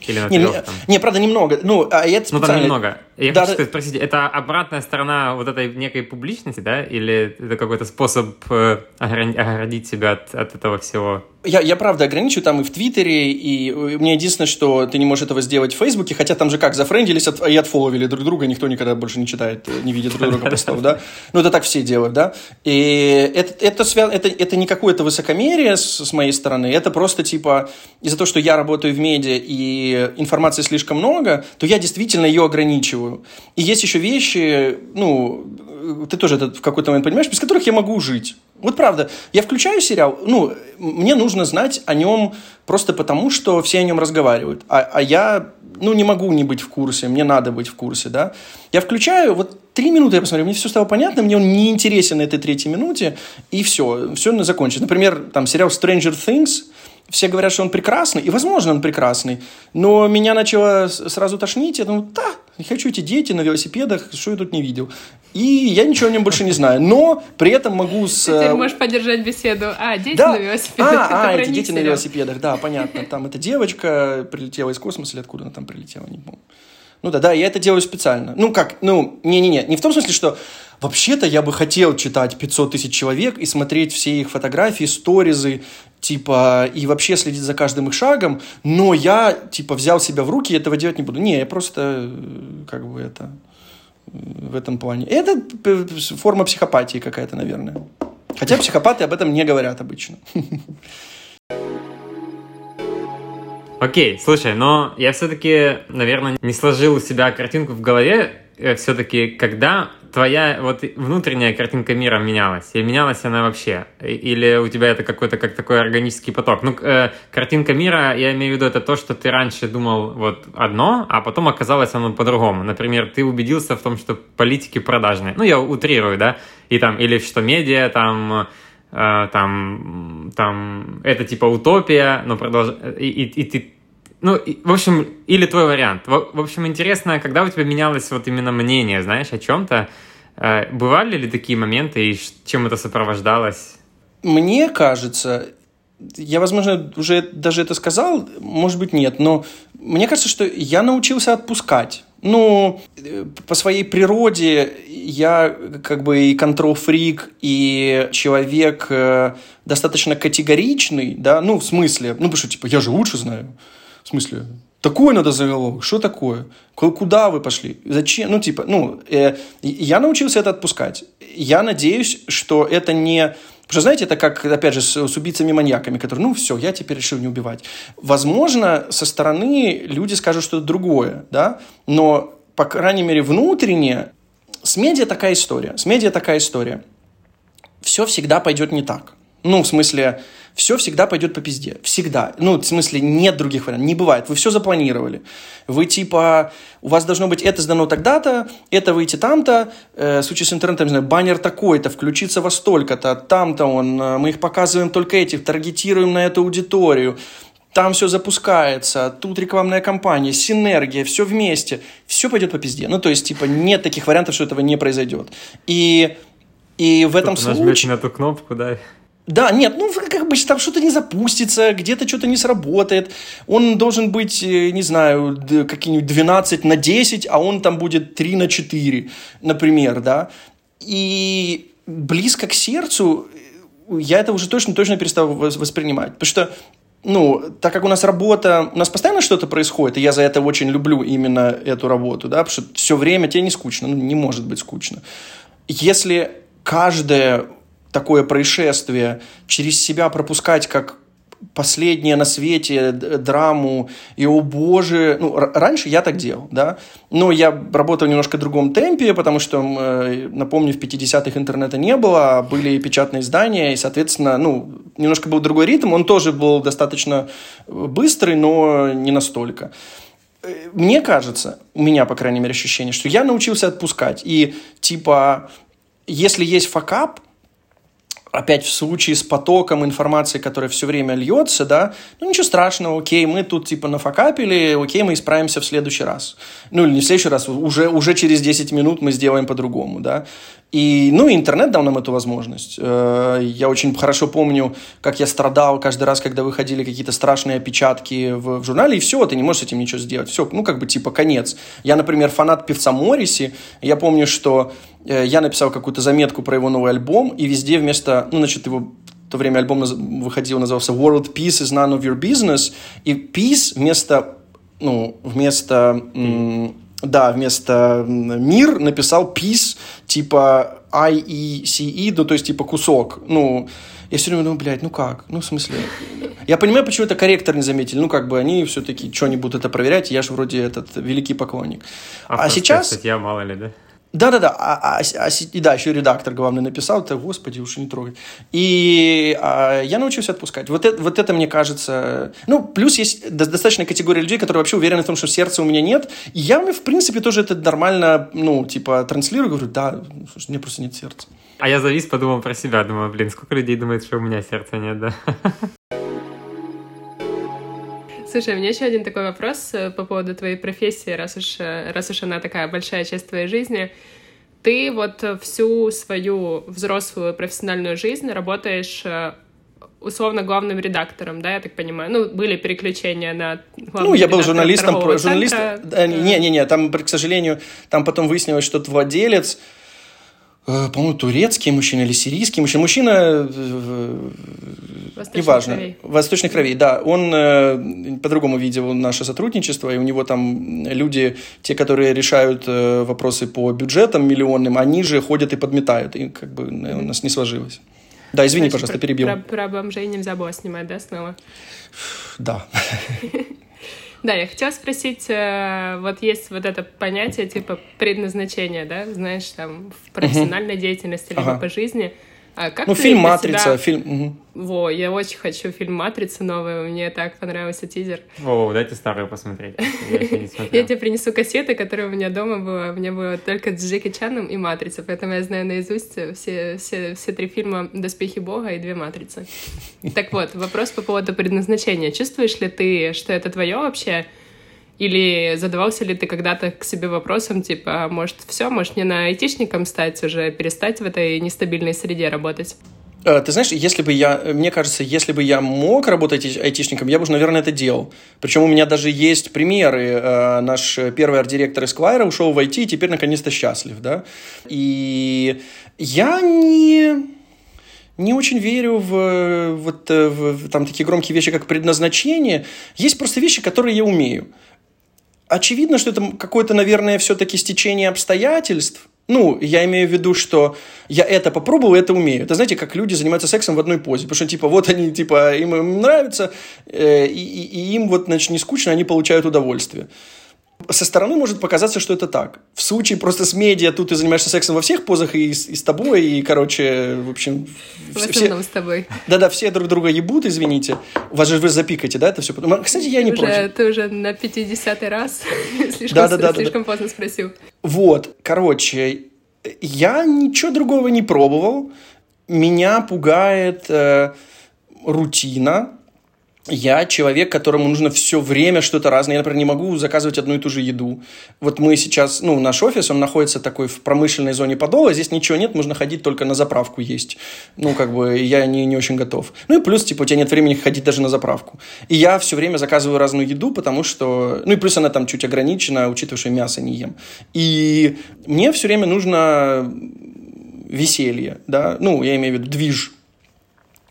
Speaker 3: Или на
Speaker 1: не, трех, не, там? не, правда, немного. Ну, а это
Speaker 3: специально... Ну, там немного. Я да, хочу спросить, это обратная сторона вот этой некой публичности, да? Или это какой-то способ э, оградить себя от, от этого всего?
Speaker 1: Я, я правда ограничиваю там и в Твиттере, и мне единственное, что ты не можешь этого сделать в Фейсбуке, хотя там же как, зафрендились от, и отфоловили друг друга, никто никогда больше не читает, не видит друг друга постов, да? Ну, это так все делают, да? И это, это, свя... это, это не какое-то высокомерие с, с моей стороны, это просто типа из-за того, что я работаю в медиа и информации слишком много, то я действительно ее ограничиваю. И есть еще вещи, ну, ты тоже это в какой-то момент понимаешь, без которых я могу жить. Вот правда, я включаю сериал, ну, мне нужно знать о нем просто потому, что все о нем разговаривают. А, а я, ну, не могу не быть в курсе, мне надо быть в курсе, да. Я включаю, вот три минуты я посмотрю, мне все стало понятно, мне он не интересен на этой третьей минуте, и все, все закончится. Например, там сериал Stranger Things, все говорят, что он прекрасный, и, возможно, он прекрасный, но меня начало сразу тошнить, я думаю, да, не хочу эти дети на велосипедах, что я тут не видел. И я ничего о нем больше не знаю. Но при этом могу с...
Speaker 2: Ты теперь можешь поддержать беседу. А, дети да. на велосипедах.
Speaker 1: А, а эти дети на велосипедах, да, понятно. Там эта девочка прилетела из космоса, или откуда она там прилетела, не помню. Ну да, да, я это делаю специально. Ну как, ну, не-не-не, не в том смысле, что вообще-то я бы хотел читать 500 тысяч человек и смотреть все их фотографии, сторизы, типа, и вообще следить за каждым их шагом, но я, типа, взял себя в руки и этого делать не буду. Не, я просто, э, как бы, это, в этом плане. Это э, форма психопатии какая-то, наверное. Хотя психопаты об этом не говорят обычно.
Speaker 3: Окей, слушай, но я все-таки, наверное, не сложил у себя картинку в голове, э, все-таки, когда твоя вот внутренняя картинка мира менялась? И менялась она вообще? Или у тебя это какой-то как такой органический поток? Ну, э, картинка мира, я имею в виду, это то, что ты раньше думал вот одно, а потом оказалось оно по-другому. Например, ты убедился в том, что политики продажные. Ну, я утрирую, да? И там, или что медиа там там, там, это типа утопия, но продолж... и, и, и ты ну, в общем, или твой вариант. В, в общем, интересно, когда у тебя менялось вот именно мнение, знаешь, о чем-то, э, бывали ли такие моменты и чем это сопровождалось?
Speaker 1: Мне кажется, я, возможно, уже даже это сказал, может быть, нет, но мне кажется, что я научился отпускать. Ну, по своей природе я как бы и контрол-фрик, и человек э, достаточно категоричный, да, ну, в смысле, ну, потому что, типа, я же лучше знаю. В смысле? Такое надо заголовок. Что такое? Куда вы пошли? Зачем? Ну, типа, ну, э, я научился это отпускать. Я надеюсь, что это не... Потому что, знаете, это как, опять же, с, с убийцами-маньяками, которые, ну, все, я теперь решил не убивать. Возможно, со стороны люди скажут что-то другое, да, но, по крайней мере, внутренне с медиа такая история. С медиа такая история. Все всегда пойдет не так. Ну, в смысле, все всегда пойдет по пизде. Всегда. Ну, в смысле, нет других вариантов. Не бывает. Вы все запланировали. Вы типа, у вас должно быть это сдано тогда-то, это выйти там-то, э, в случае с интернетом, не знаю, баннер такой-то, включиться во столько-то, там-то он, э, мы их показываем только этих, таргетируем на эту аудиторию, там все запускается, тут рекламная кампания, синергия, все вместе, все пойдет по пизде. Ну, то есть, типа, нет таких вариантов, что этого не произойдет. И, и в этом случае...
Speaker 3: на ту кнопку, да,
Speaker 1: да, нет, ну бы там что-то не запустится, где-то что-то не сработает. Он должен быть, э, не знаю, какие-нибудь 12 на 10, а он там будет 3 на 4, например, да. И близко к сердцу э, я это уже точно-точно перестал воспринимать. Потому что ну, так как у нас работа, у нас постоянно что-то происходит, и я за это очень люблю именно эту работу, да, потому что все время тебе не скучно, ну, не может быть скучно. Если каждое такое происшествие через себя пропускать как последнее на свете, драму, и, о боже, ну, раньше я так делал, да, но я работал в немножко другом темпе, потому что, э, напомню, в 50-х интернета не было, а были печатные издания, и, соответственно, ну, немножко был другой ритм, он тоже был достаточно быстрый, но не настолько. Э, мне кажется, у меня, по крайней мере, ощущение, что я научился отпускать, и, типа, если есть факап, опять в случае с потоком информации, которая все время льется, да, ну ничего страшного, окей, мы тут типа нафакапили, окей, мы исправимся в следующий раз. Ну или не в следующий раз, уже, уже через 10 минут мы сделаем по-другому, да. И, ну, интернет дал нам эту возможность. Э, я очень хорошо помню, как я страдал каждый раз, когда выходили какие-то страшные опечатки в, в журнале, и все, ты не можешь с этим ничего сделать. Все, ну, как бы, типа, конец. Я, например, фанат певца Морриси. Я помню, что э, я написал какую-то заметку про его новый альбом, и везде вместо, ну, значит, его в то время альбом выходил, назывался World Peace is none of your business, и peace вместо, ну, вместо... М- да, вместо мир написал peace, типа I-E-C-E, ну, то есть, типа, кусок. Ну, я все время думаю, блядь, ну как? Ну, в смысле? Я понимаю, почему это корректор не заметили. Ну, как бы они все-таки что-нибудь это проверять, я же вроде этот великий поклонник.
Speaker 3: А, а сейчас... Статья, мало ли, да?
Speaker 1: Да-да-да, а, а, а, и да, еще редактор главный написал, это, господи, уж не трогать. И а, я научился отпускать. Вот это, вот это, мне кажется... Ну, плюс есть достаточная категория людей, которые вообще уверены в том, что сердца у меня нет. И я, в принципе, тоже это нормально, ну, типа, транслирую, говорю, да, слушай, у меня просто нет сердца.
Speaker 3: А я завис, подумал про себя, думаю, блин, сколько людей думает, что у меня сердца нет, да?
Speaker 2: Слушай, у меня еще один такой вопрос э, по поводу твоей профессии, раз уж, э, раз уж она такая большая часть твоей жизни. Ты вот всю свою взрослую профессиональную жизнь работаешь э, условно главным редактором, да, я так понимаю. Ну, были переключения на
Speaker 1: Ну, я был журналистом, журналист. Не-не-не, там, к сожалению, там потом выяснилось, что владелец по-моему, турецкий мужчина или сирийский мужчина. Мужчина, э, неважно, кровей. восточных кровей, да. Он э, по-другому видел наше сотрудничество, и у него там люди, те, которые решают вопросы по бюджетам миллионным, они же ходят и подметают, и как бы у нас не сложилось. Да, извини, Значит, пожалуйста, перебил.
Speaker 2: Про, про бомжей нельзя было снимать, да, снова?
Speaker 1: Да.
Speaker 2: Да, я хотела спросить, э, вот есть вот это понятие типа предназначения, да, знаешь, там в профессиональной деятельности либо по жизни. А как
Speaker 1: ну, фильм «Матрица», себя... фильм... Угу.
Speaker 2: Во, я очень хочу фильм «Матрица» новый, мне так понравился тизер.
Speaker 3: О, дайте старую посмотреть.
Speaker 2: Я тебе принесу кассеты, которые у меня дома было. У меня было только с Джеки Чаном и «Матрица», поэтому я знаю наизусть все, все, все три фильма «Доспехи Бога» и две «Матрицы». Так вот, вопрос по поводу предназначения. Чувствуешь ли ты, что это твое вообще? Или задавался ли ты когда-то к себе вопросом, типа, «А может, все, может, не на айтишником стать уже, перестать в этой нестабильной среде работать?
Speaker 1: Э, ты знаешь, если бы я, мне кажется, если бы я мог работать айтишником, я бы наверное, это делал. Причем у меня даже есть примеры. Э, наш первый арт-директор Esquire ушел в IT и теперь наконец-то счастлив, да. И я не не очень верю в, вот, э, в, в там такие громкие вещи, как предназначение. Есть просто вещи, которые я умею очевидно, что это какое-то, наверное, все-таки стечение обстоятельств. Ну, я имею в виду, что я это попробовал, это умею. Это, знаете, как люди занимаются сексом в одной позе. Потому что, типа, вот они, типа, им, им нравится, э, и, и им вот, значит, не скучно, они получают удовольствие. Со стороны может показаться, что это так. В случае просто с медиа тут ты занимаешься сексом во всех позах и, и с тобой, и, короче, в общем...
Speaker 2: В все, с тобой.
Speaker 1: Да-да, все друг друга ебут, извините. Вас же вы запикаете, да, это все? Кстати, я не против.
Speaker 2: Ты уже на 50-й раз слишком, поздно спросил.
Speaker 1: Вот, короче, я ничего другого не пробовал. Меня пугает э, рутина, я человек, которому нужно все время что-то разное. Я, например, не могу заказывать одну и ту же еду. Вот мы сейчас, ну, наш офис, он находится такой в промышленной зоне Подола, здесь ничего нет, можно ходить только на заправку есть. Ну, как бы, я не, не очень готов. Ну, и плюс, типа, у тебя нет времени ходить даже на заправку. И я все время заказываю разную еду, потому что... Ну, и плюс она там чуть ограничена, учитывая, что мясо не ем. И мне все время нужно веселье, да, ну, я имею в виду движ.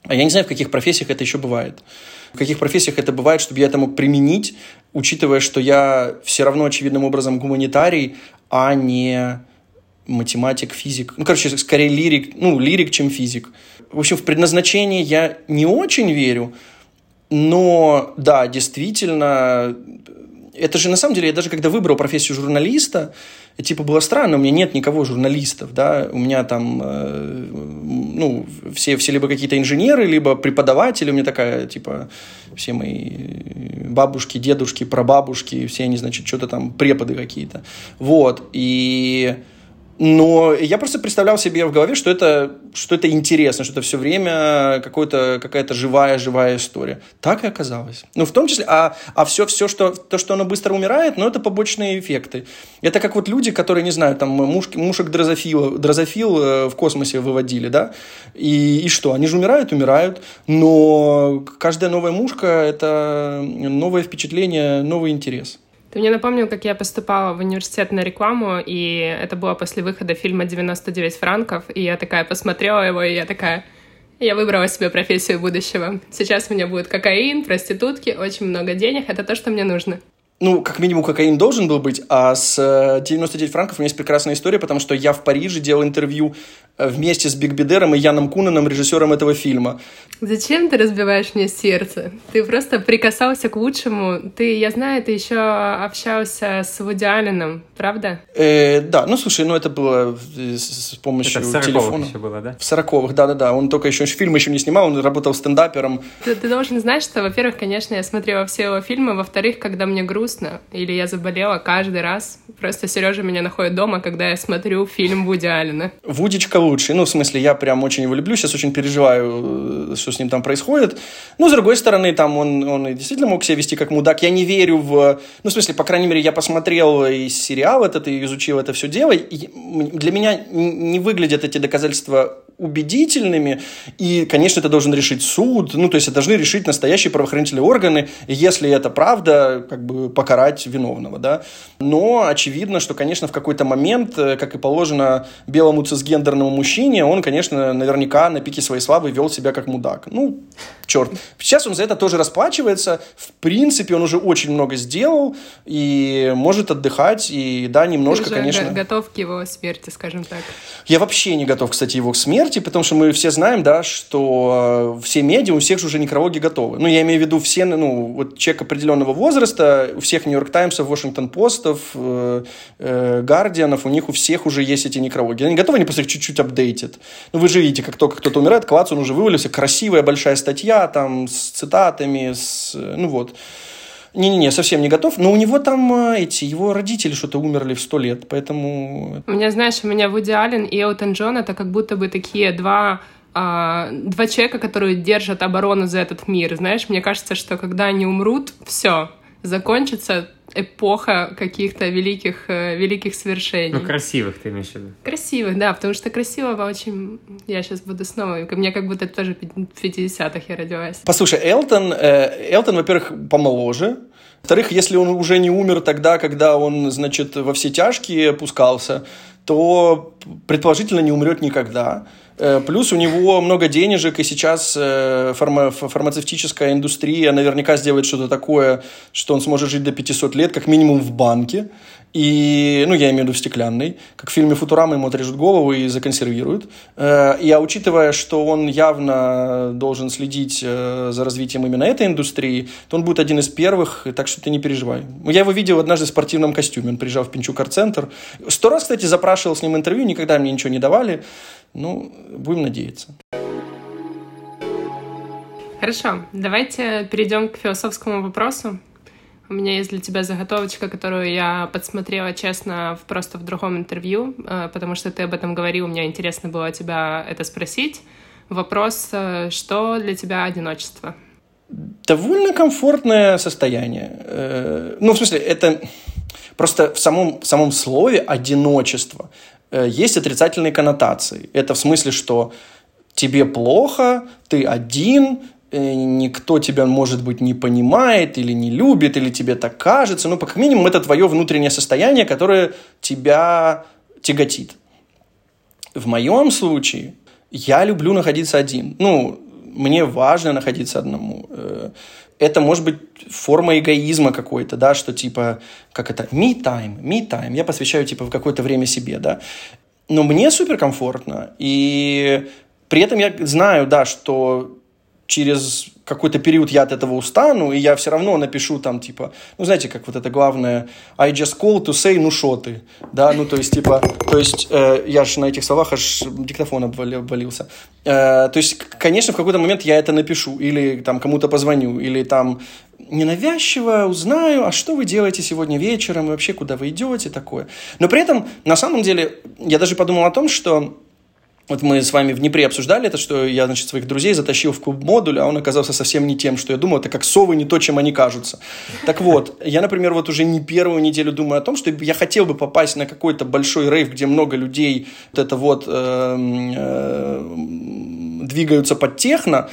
Speaker 1: А я не знаю, в каких профессиях это еще бывает в каких профессиях это бывает, чтобы я это мог применить, учитывая, что я все равно очевидным образом гуманитарий, а не математик, физик. Ну, короче, скорее лирик, ну, лирик, чем физик. В общем, в предназначение я не очень верю, Но, да, действительно, это же на самом деле, я даже когда выбрал профессию журналиста, типа было странно, у меня нет никого журналистов, да, у меня там, э, ну, все, все либо какие-то инженеры, либо преподаватели, у меня такая, типа, все мои бабушки, дедушки, прабабушки, все они, значит, что-то там, преподы какие-то, вот, и но я просто представлял себе в голове, что это, что это интересно, что это все время какая-то живая-живая история. Так и оказалось. Ну, в том числе, а, а все, все что, то, что оно быстро умирает, ну, это побочные эффекты. Это как вот люди, которые, не знаю, там, мушки, мушек дрозофил, дрозофил э, в космосе выводили, да, и, и что, они же умирают, умирают, но каждая новая мушка – это новое впечатление, новый интерес.
Speaker 2: Ты мне напомнил, как я поступала в университет на рекламу, и это было после выхода фильма «99 франков», и я такая посмотрела его, и я такая... Я выбрала себе профессию будущего. Сейчас у меня будет кокаин, проститутки, очень много денег. Это то, что мне нужно
Speaker 1: ну, как минимум, кокаин должен был быть, а с 99 э, франков у меня есть прекрасная история, потому что я в Париже делал интервью э, вместе с Биг Бедером и Яном Кунаном, режиссером этого фильма.
Speaker 2: Зачем ты разбиваешь мне сердце? Ты просто прикасался к лучшему. Ты, я знаю, ты еще общался с Вуди Алленом, правда?
Speaker 1: Э, да, ну, слушай, ну, это было с, с помощью это в телефона.
Speaker 3: еще было, да?
Speaker 1: В сороковых, да-да-да. Он только еще фильм еще не снимал, он работал стендапером.
Speaker 2: Ты, ты должен знать, что, во-первых, конечно, я смотрела все его фильмы, во-вторых, когда мне грустно, грустно, или я заболела каждый раз. Просто Сережа меня находит дома, когда я смотрю фильм Вуди Аллена.
Speaker 1: Вудичка лучший. Ну, в смысле, я прям очень его люблю, сейчас очень переживаю, э, что с ним там происходит. Ну, с другой стороны, там он, он действительно мог себя вести как мудак. Я не верю в... Ну, в смысле, по крайней мере, я посмотрел и сериал этот, и изучил это все дело. И для меня не выглядят эти доказательства убедительными, и, конечно, это должен решить суд, ну, то есть это должны решить настоящие правоохранительные органы, и если это правда, как бы покарать виновного, да. Но очевидно, что, конечно, в какой-то момент, э, как и положено белому цисгендерному мужчине, он, конечно, наверняка на пике своей славы вел себя как мудак. Ну, черт. Сейчас он за это тоже расплачивается. В принципе, он уже очень много сделал и может отдыхать, и да, немножко,
Speaker 2: Ты уже
Speaker 1: конечно...
Speaker 2: готов к его смерти, скажем так.
Speaker 1: Я вообще не готов, кстати, его к смерти, потому что мы все знаем, да, что э, все медиа, у всех же уже некрологи готовы. Ну, я имею в виду все, ну, вот человек определенного возраста, у всех Нью-Йорк Таймсов, Вашингтон Постов, э, э, Гардианов, у них у всех уже есть эти некрологи. Они готовы, они просто их чуть-чуть апдейтят. Ну, вы же видите, как только кто-то умирает, клац, он уже вывалился, красивая большая статья, там, с цитатами, с, ну вот. Не-не-не, совсем не готов. Но у него там э, эти, его родители что-то умерли в сто лет, поэтому...
Speaker 2: У меня, знаешь, у меня Вуди Аллен и Элтон Джон — это как будто бы такие два а, два человека, которые держат оборону за этот мир. Знаешь, мне кажется, что когда они умрут, все, закончится эпоха каких-то великих, э, великих свершений.
Speaker 3: Ну, красивых ты имеешь в виду?
Speaker 2: Красивых, да, потому что красивого очень... Я сейчас буду снова... Мне как будто тоже в 50-х я родилась.
Speaker 1: Послушай, Элтон, э, Элтон, во-первых, помоложе, во-вторых, если он уже не умер тогда, когда он, значит, во все тяжкие опускался, то предположительно не умрет никогда. Э, плюс у него много денежек, и сейчас э, фарма фармацевтическая индустрия наверняка сделает что-то такое, что он сможет жить до 500 лет, как минимум в банке. И, ну, я имею в виду в стеклянной. Как в фильме «Футурама» ему отрежут голову и законсервируют. Э, и, а учитывая, что он явно должен следить за развитием именно этой индустрии, то он будет один из первых, так что ты не переживай. Я его видел однажды в спортивном костюме. Он приезжал в Пинчук-центр. Сто раз, кстати, запрашивал с ним интервью, никогда мне ничего не давали. Ну, будем надеяться.
Speaker 2: Хорошо, давайте перейдем к философскому вопросу. У меня есть для тебя заготовочка, которую я подсмотрела, честно, в, просто в другом интервью, э, потому что ты об этом говорил, мне интересно было тебя это спросить. Вопрос, э, что для тебя одиночество?
Speaker 1: Довольно комфортное состояние. Э, ну, в смысле, это просто в самом, в самом слове «одиночество» есть отрицательные коннотации. Это в смысле, что тебе плохо, ты один, никто тебя, может быть, не понимает или не любит, или тебе так кажется. Ну, как минимум, это твое внутреннее состояние, которое тебя тяготит. В моем случае я люблю находиться один. Ну, мне важно находиться одному. Э, это может быть форма эгоизма какой-то, да, что типа, как это, me time, me time, я посвящаю типа в какое-то время себе, да. Но мне суперкомфортно, и при этом я знаю, да, что через какой-то период я от этого устану, и я все равно напишу там, типа, ну, знаете, как вот это главное, I just call to say, ну, шо ты, да, ну, то есть, типа, то есть, э, я же на этих словах аж диктофон обвалился. Э, то есть, конечно, в какой-то момент я это напишу, или там кому-то позвоню, или там ненавязчиво узнаю, а что вы делаете сегодня вечером, и вообще куда вы идете, такое. Но при этом, на самом деле, я даже подумал о том, что вот мы с вами в Днепре обсуждали это, что я, значит, своих друзей затащил в клуб модуль, а он оказался совсем не тем, что я думал. Это как совы, не то, чем они кажутся. Так вот, я, например, вот уже не первую неделю думаю о том, что я хотел бы попасть на какой-то большой рейв, где много людей вот это вот э, э, двигаются под техно,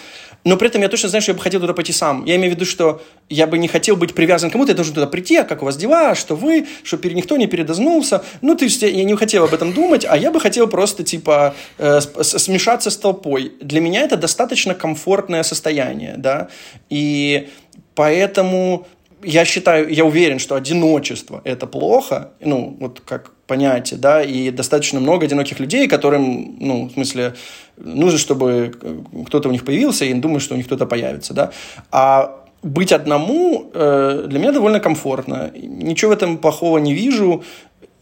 Speaker 1: но при этом я точно знаю, что я бы хотел туда пойти сам. Я имею в виду, что я бы не хотел быть привязан к кому-то, я должен туда прийти, а как у вас дела, что вы, что никто не передознулся. Ну, то есть я не хотел об этом думать, а я бы хотел просто, типа, э, смешаться с толпой. Для меня это достаточно комфортное состояние, да, и поэтому я считаю, я уверен, что одиночество – это плохо, ну, вот как понятие, да, и достаточно много одиноких людей, которым, ну, в смысле, нужно, чтобы кто-то у них появился, и думаю, что у них кто-то появится, да. А быть одному э, для меня довольно комфортно. Ничего в этом плохого не вижу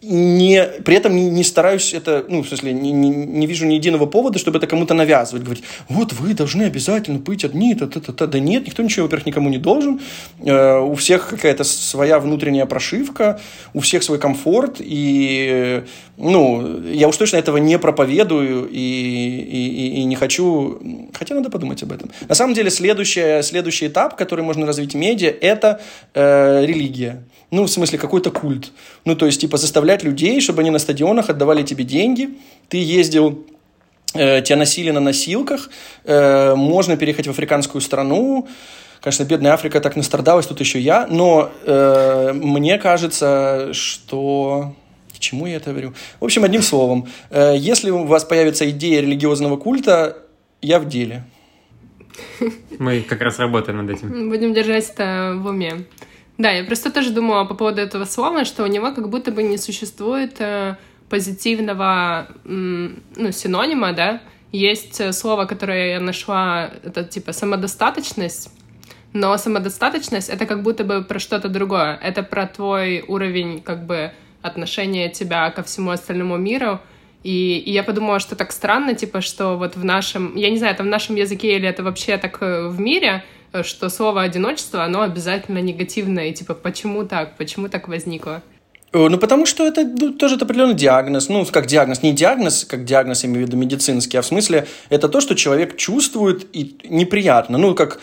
Speaker 1: не, при этом не, не стараюсь это, ну, в смысле, не, не, не вижу ни единого повода, чтобы это кому-то навязывать. Говорить, вот вы должны обязательно быть одни, та, та, та, та. да нет, никто ничего, во-первых, никому не должен. Э, у всех какая-то своя внутренняя прошивка, у всех свой комфорт, и, ну, я уж точно этого не проповедую и, и, и не хочу, хотя надо подумать об этом. На самом деле, следующий, следующий этап, который можно развить в медиа, это э, религия. Ну, в смысле, какой-то культ. Ну, то есть, типа, заставлять людей, чтобы они на стадионах отдавали тебе деньги. Ты ездил э, тебя носили на носилках, э, можно переехать в африканскую страну. Конечно, бедная Африка так настрадалась, тут еще я, но э, мне кажется, что... К чему я это говорю? В общем, одним словом, э, если у вас появится идея религиозного культа, я в деле.
Speaker 3: Мы как раз работаем над этим.
Speaker 2: Будем держать это в уме. Да, я просто тоже думала по поводу этого слова, что у него как будто бы не существует э, позитивного ну, синонима, да. Есть э, слово, которое я нашла, это типа самодостаточность, но самодостаточность — это как будто бы про что-то другое. Это про твой уровень как бы отношения тебя ко всему остальному миру. И, и я подумала, что так странно, типа, что вот в нашем, я не знаю, это в нашем языке или это вообще так э, в мире, что слово одиночество, оно обязательно негативное, и типа, почему так, почему так возникло?
Speaker 1: Э, ну, потому что это ну, тоже определенный диагноз. Ну, как диагноз. Не диагноз, как диагноз, я имею в виду медицинский, а в смысле это то, что человек чувствует и неприятно. Ну, как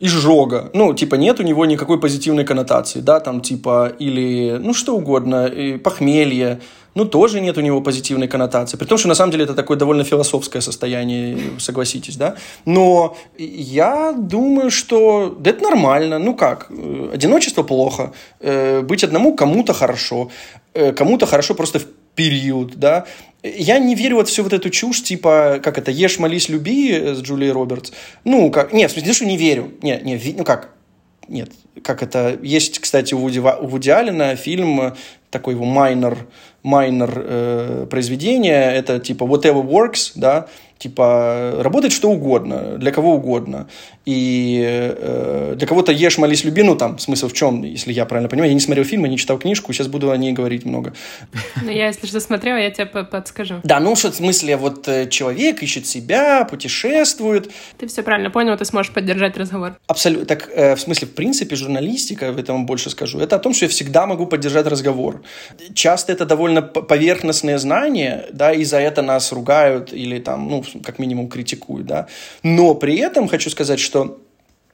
Speaker 1: изжога. Ну, типа, нет у него никакой позитивной коннотации, да, там, типа, или, ну, что угодно, и похмелье, ну, тоже нет у него позитивной коннотации. При том, что на самом деле это такое довольно философское состояние, согласитесь, да. Но я думаю, что да это нормально. Ну как, одиночество плохо, э, быть одному кому-то хорошо, э, кому-то хорошо просто в период, да. Я не верю вот всю вот эту чушь, типа, как это, «Ешь, молись, люби» с Джулией Робертс. Ну, как, нет, в смысле, что не верю. Нет, нет, ну как, нет, как это, есть, кстати, у Вуди, у Вуди Аллена фильм, такой его майнер, майнер э, произведение, это типа whatever works, да, типа работает что угодно, для кого угодно. И э, для кого-то ешь, молись, люби, ну там смысл в чем, если я правильно понимаю, я не смотрел фильм, я не читал книжку, сейчас буду о ней говорить много.
Speaker 2: Ну я, если что, смотрела, я тебе подскажу.
Speaker 1: Да, ну что в смысле, вот э, человек ищет себя, путешествует.
Speaker 2: Ты все правильно понял, ты сможешь поддержать разговор.
Speaker 1: Абсолютно. Так, э, в смысле, в принципе, журналистика, в этом больше скажу, это о том, что я всегда могу поддержать разговор. Часто это довольно поверхностные знания, да, и за это нас ругают или там, ну, как минимум критикуют, да. Но при этом хочу сказать, что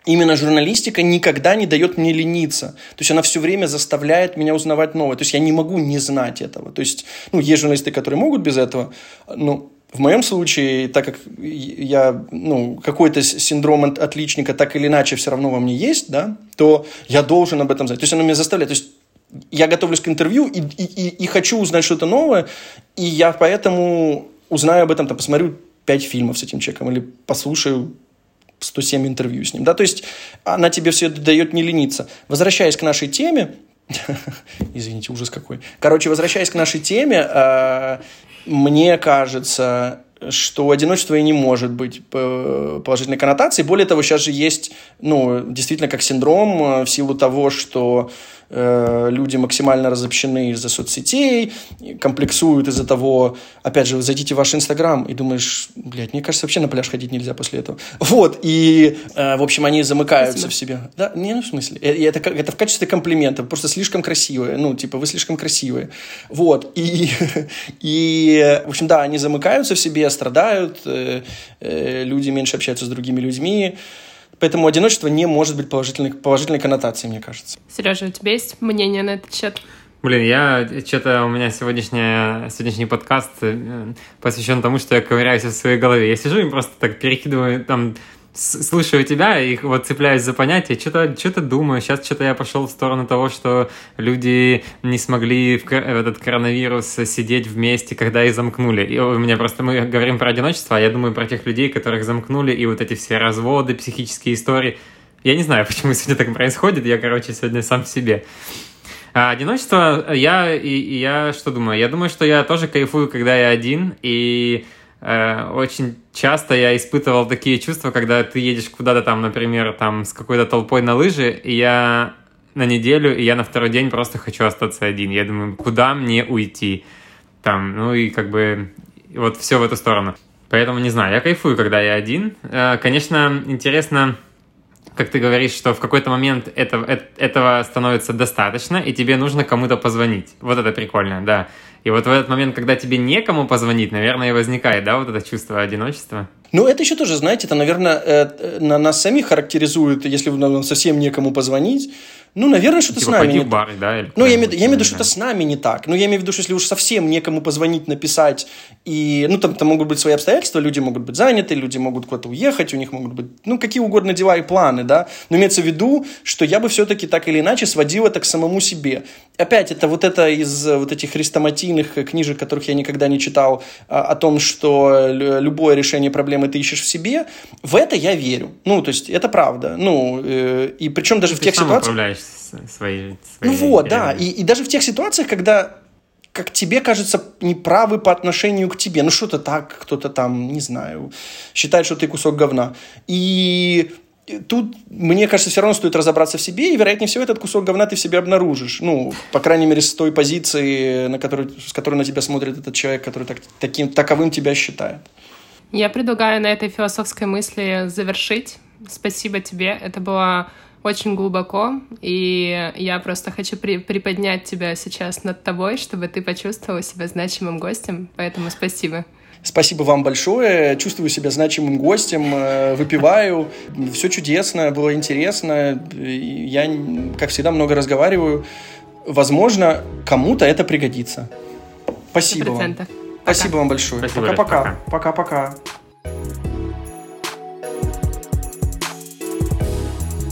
Speaker 1: именно журналистика никогда не дает мне лениться. То есть она все время заставляет меня узнавать новое. То есть я не могу не знать этого. То есть, ну, есть журналисты, которые могут без этого, но в моем случае, так как я, ну, какой-то синдром отличника так или иначе все равно во мне есть, да, то я должен об этом знать. То есть оно меня заставляет. То есть я готовлюсь к интервью и, и, и, и хочу узнать что-то новое, и я поэтому узнаю об этом, там, посмотрю пять фильмов с этим человеком или послушаю 107 интервью с ним. Да? То есть она тебе все это дает не лениться. Возвращаясь к нашей теме, Извините, ужас какой. Короче, возвращаясь к нашей теме, э, мне кажется, что одиночество и не может быть положительной коннотацией. Более того, сейчас же есть, ну, действительно, как синдром э, в силу того, что Э, люди максимально разобщены из-за соцсетей, комплексуют из-за того, опять же, вы зайдите в ваш Инстаграм и думаешь, блядь, мне кажется, вообще на пляж ходить нельзя после этого. Вот, и, э, в общем, они замыкаются Спасибо. в себе. Да, не, ну, в смысле, э, это, это в качестве комплимента, просто слишком красивые, ну, типа, вы слишком красивые. Вот, и, и в общем, да, они замыкаются в себе, страдают, люди меньше общаются с другими людьми, Поэтому одиночество не может быть положительной, положительной коннотацией, мне кажется.
Speaker 2: Сережа, у тебя есть мнение на этот счет?
Speaker 3: Блин, я что-то у меня сегодняшний, сегодняшний подкаст э, посвящен тому, что я ковыряюсь в своей голове. Я сижу и просто так перекидываю там слушаю тебя и вот цепляюсь за понятие, что-то что думаю. Сейчас что-то я пошел в сторону того, что люди не смогли в, в этот коронавирус сидеть вместе, когда их замкнули. И у меня просто мы говорим про одиночество, а я думаю про тех людей, которых замкнули, и вот эти все разводы, психические истории. Я не знаю, почему сегодня так происходит, я, короче, сегодня сам в себе. А одиночество, я, и, и я что думаю? Я думаю, что я тоже кайфую, когда я один, и Э, очень часто я испытывал такие чувства, когда ты едешь куда-то там, например, там с какой-то толпой на лыжи, и я на неделю, и я на второй день просто хочу остаться один. Я думаю, куда мне уйти? Там, ну и как бы вот все в эту сторону. Поэтому не знаю, я кайфую, когда я один. Э, конечно, интересно, как ты говоришь, что в какой-то момент этого, этого становится достаточно, и тебе нужно кому-то позвонить. Вот это прикольно, да. И вот в этот момент, когда тебе некому позвонить, наверное, и возникает, да, вот это чувство одиночества.
Speaker 1: Ну, это еще тоже, знаете, это, наверное, э, на нас самих характеризует, если нам совсем некому позвонить, ну, наверное, что-то
Speaker 3: типа
Speaker 1: с нами
Speaker 3: не... в бар, да?
Speaker 1: ну, я имею, я имею в виду, что-то с нами не так. Ну, я имею в виду, что если уж совсем некому позвонить, написать, и, ну, там, там могут быть свои обстоятельства, люди могут быть заняты, люди могут куда-то уехать, у них могут быть, ну, какие угодно дела и планы, да. Но имеется в виду, что я бы все-таки так или иначе сводил это к самому себе. Опять, это вот это из вот этих хрестоматийных книжек, которых я никогда не читал, а, о том, что любое решение проблемы ты ищешь в себе, в это я верю. Ну, то есть, это правда. Ну, э, и причем даже
Speaker 3: ты
Speaker 1: в тех ситуациях
Speaker 3: свои...
Speaker 1: свои ну вот, да. И, и даже в тех ситуациях, когда как тебе кажется неправы по отношению к тебе. Ну, что-то так, кто-то там, не знаю, считает, что ты кусок говна. И тут, мне кажется, все равно стоит разобраться в себе, и, вероятнее всего, этот кусок говна ты в себе обнаружишь. Ну, по крайней мере, с той позиции, на которую, с которой на тебя смотрит этот человек, который так, таким, таковым тебя считает.
Speaker 2: Я предлагаю на этой философской мысли завершить. Спасибо тебе. Это была очень глубоко, и я просто хочу при приподнять тебя сейчас над тобой, чтобы ты почувствовала себя значимым гостем, поэтому спасибо.
Speaker 1: Спасибо вам большое. Чувствую себя значимым гостем, э, выпиваю. Все чудесно, было интересно. Я, как всегда, много разговариваю. Возможно, кому-то это пригодится. Спасибо 100%. вам. Спасибо вам большое. Пока-пока. Пока-пока.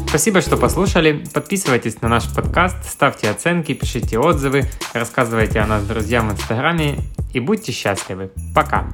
Speaker 3: Спасибо, что послушали. Подписывайтесь на наш подкаст, ставьте оценки, пишите отзывы, рассказывайте о нас друзьям в Инстаграме и будьте счастливы. Пока!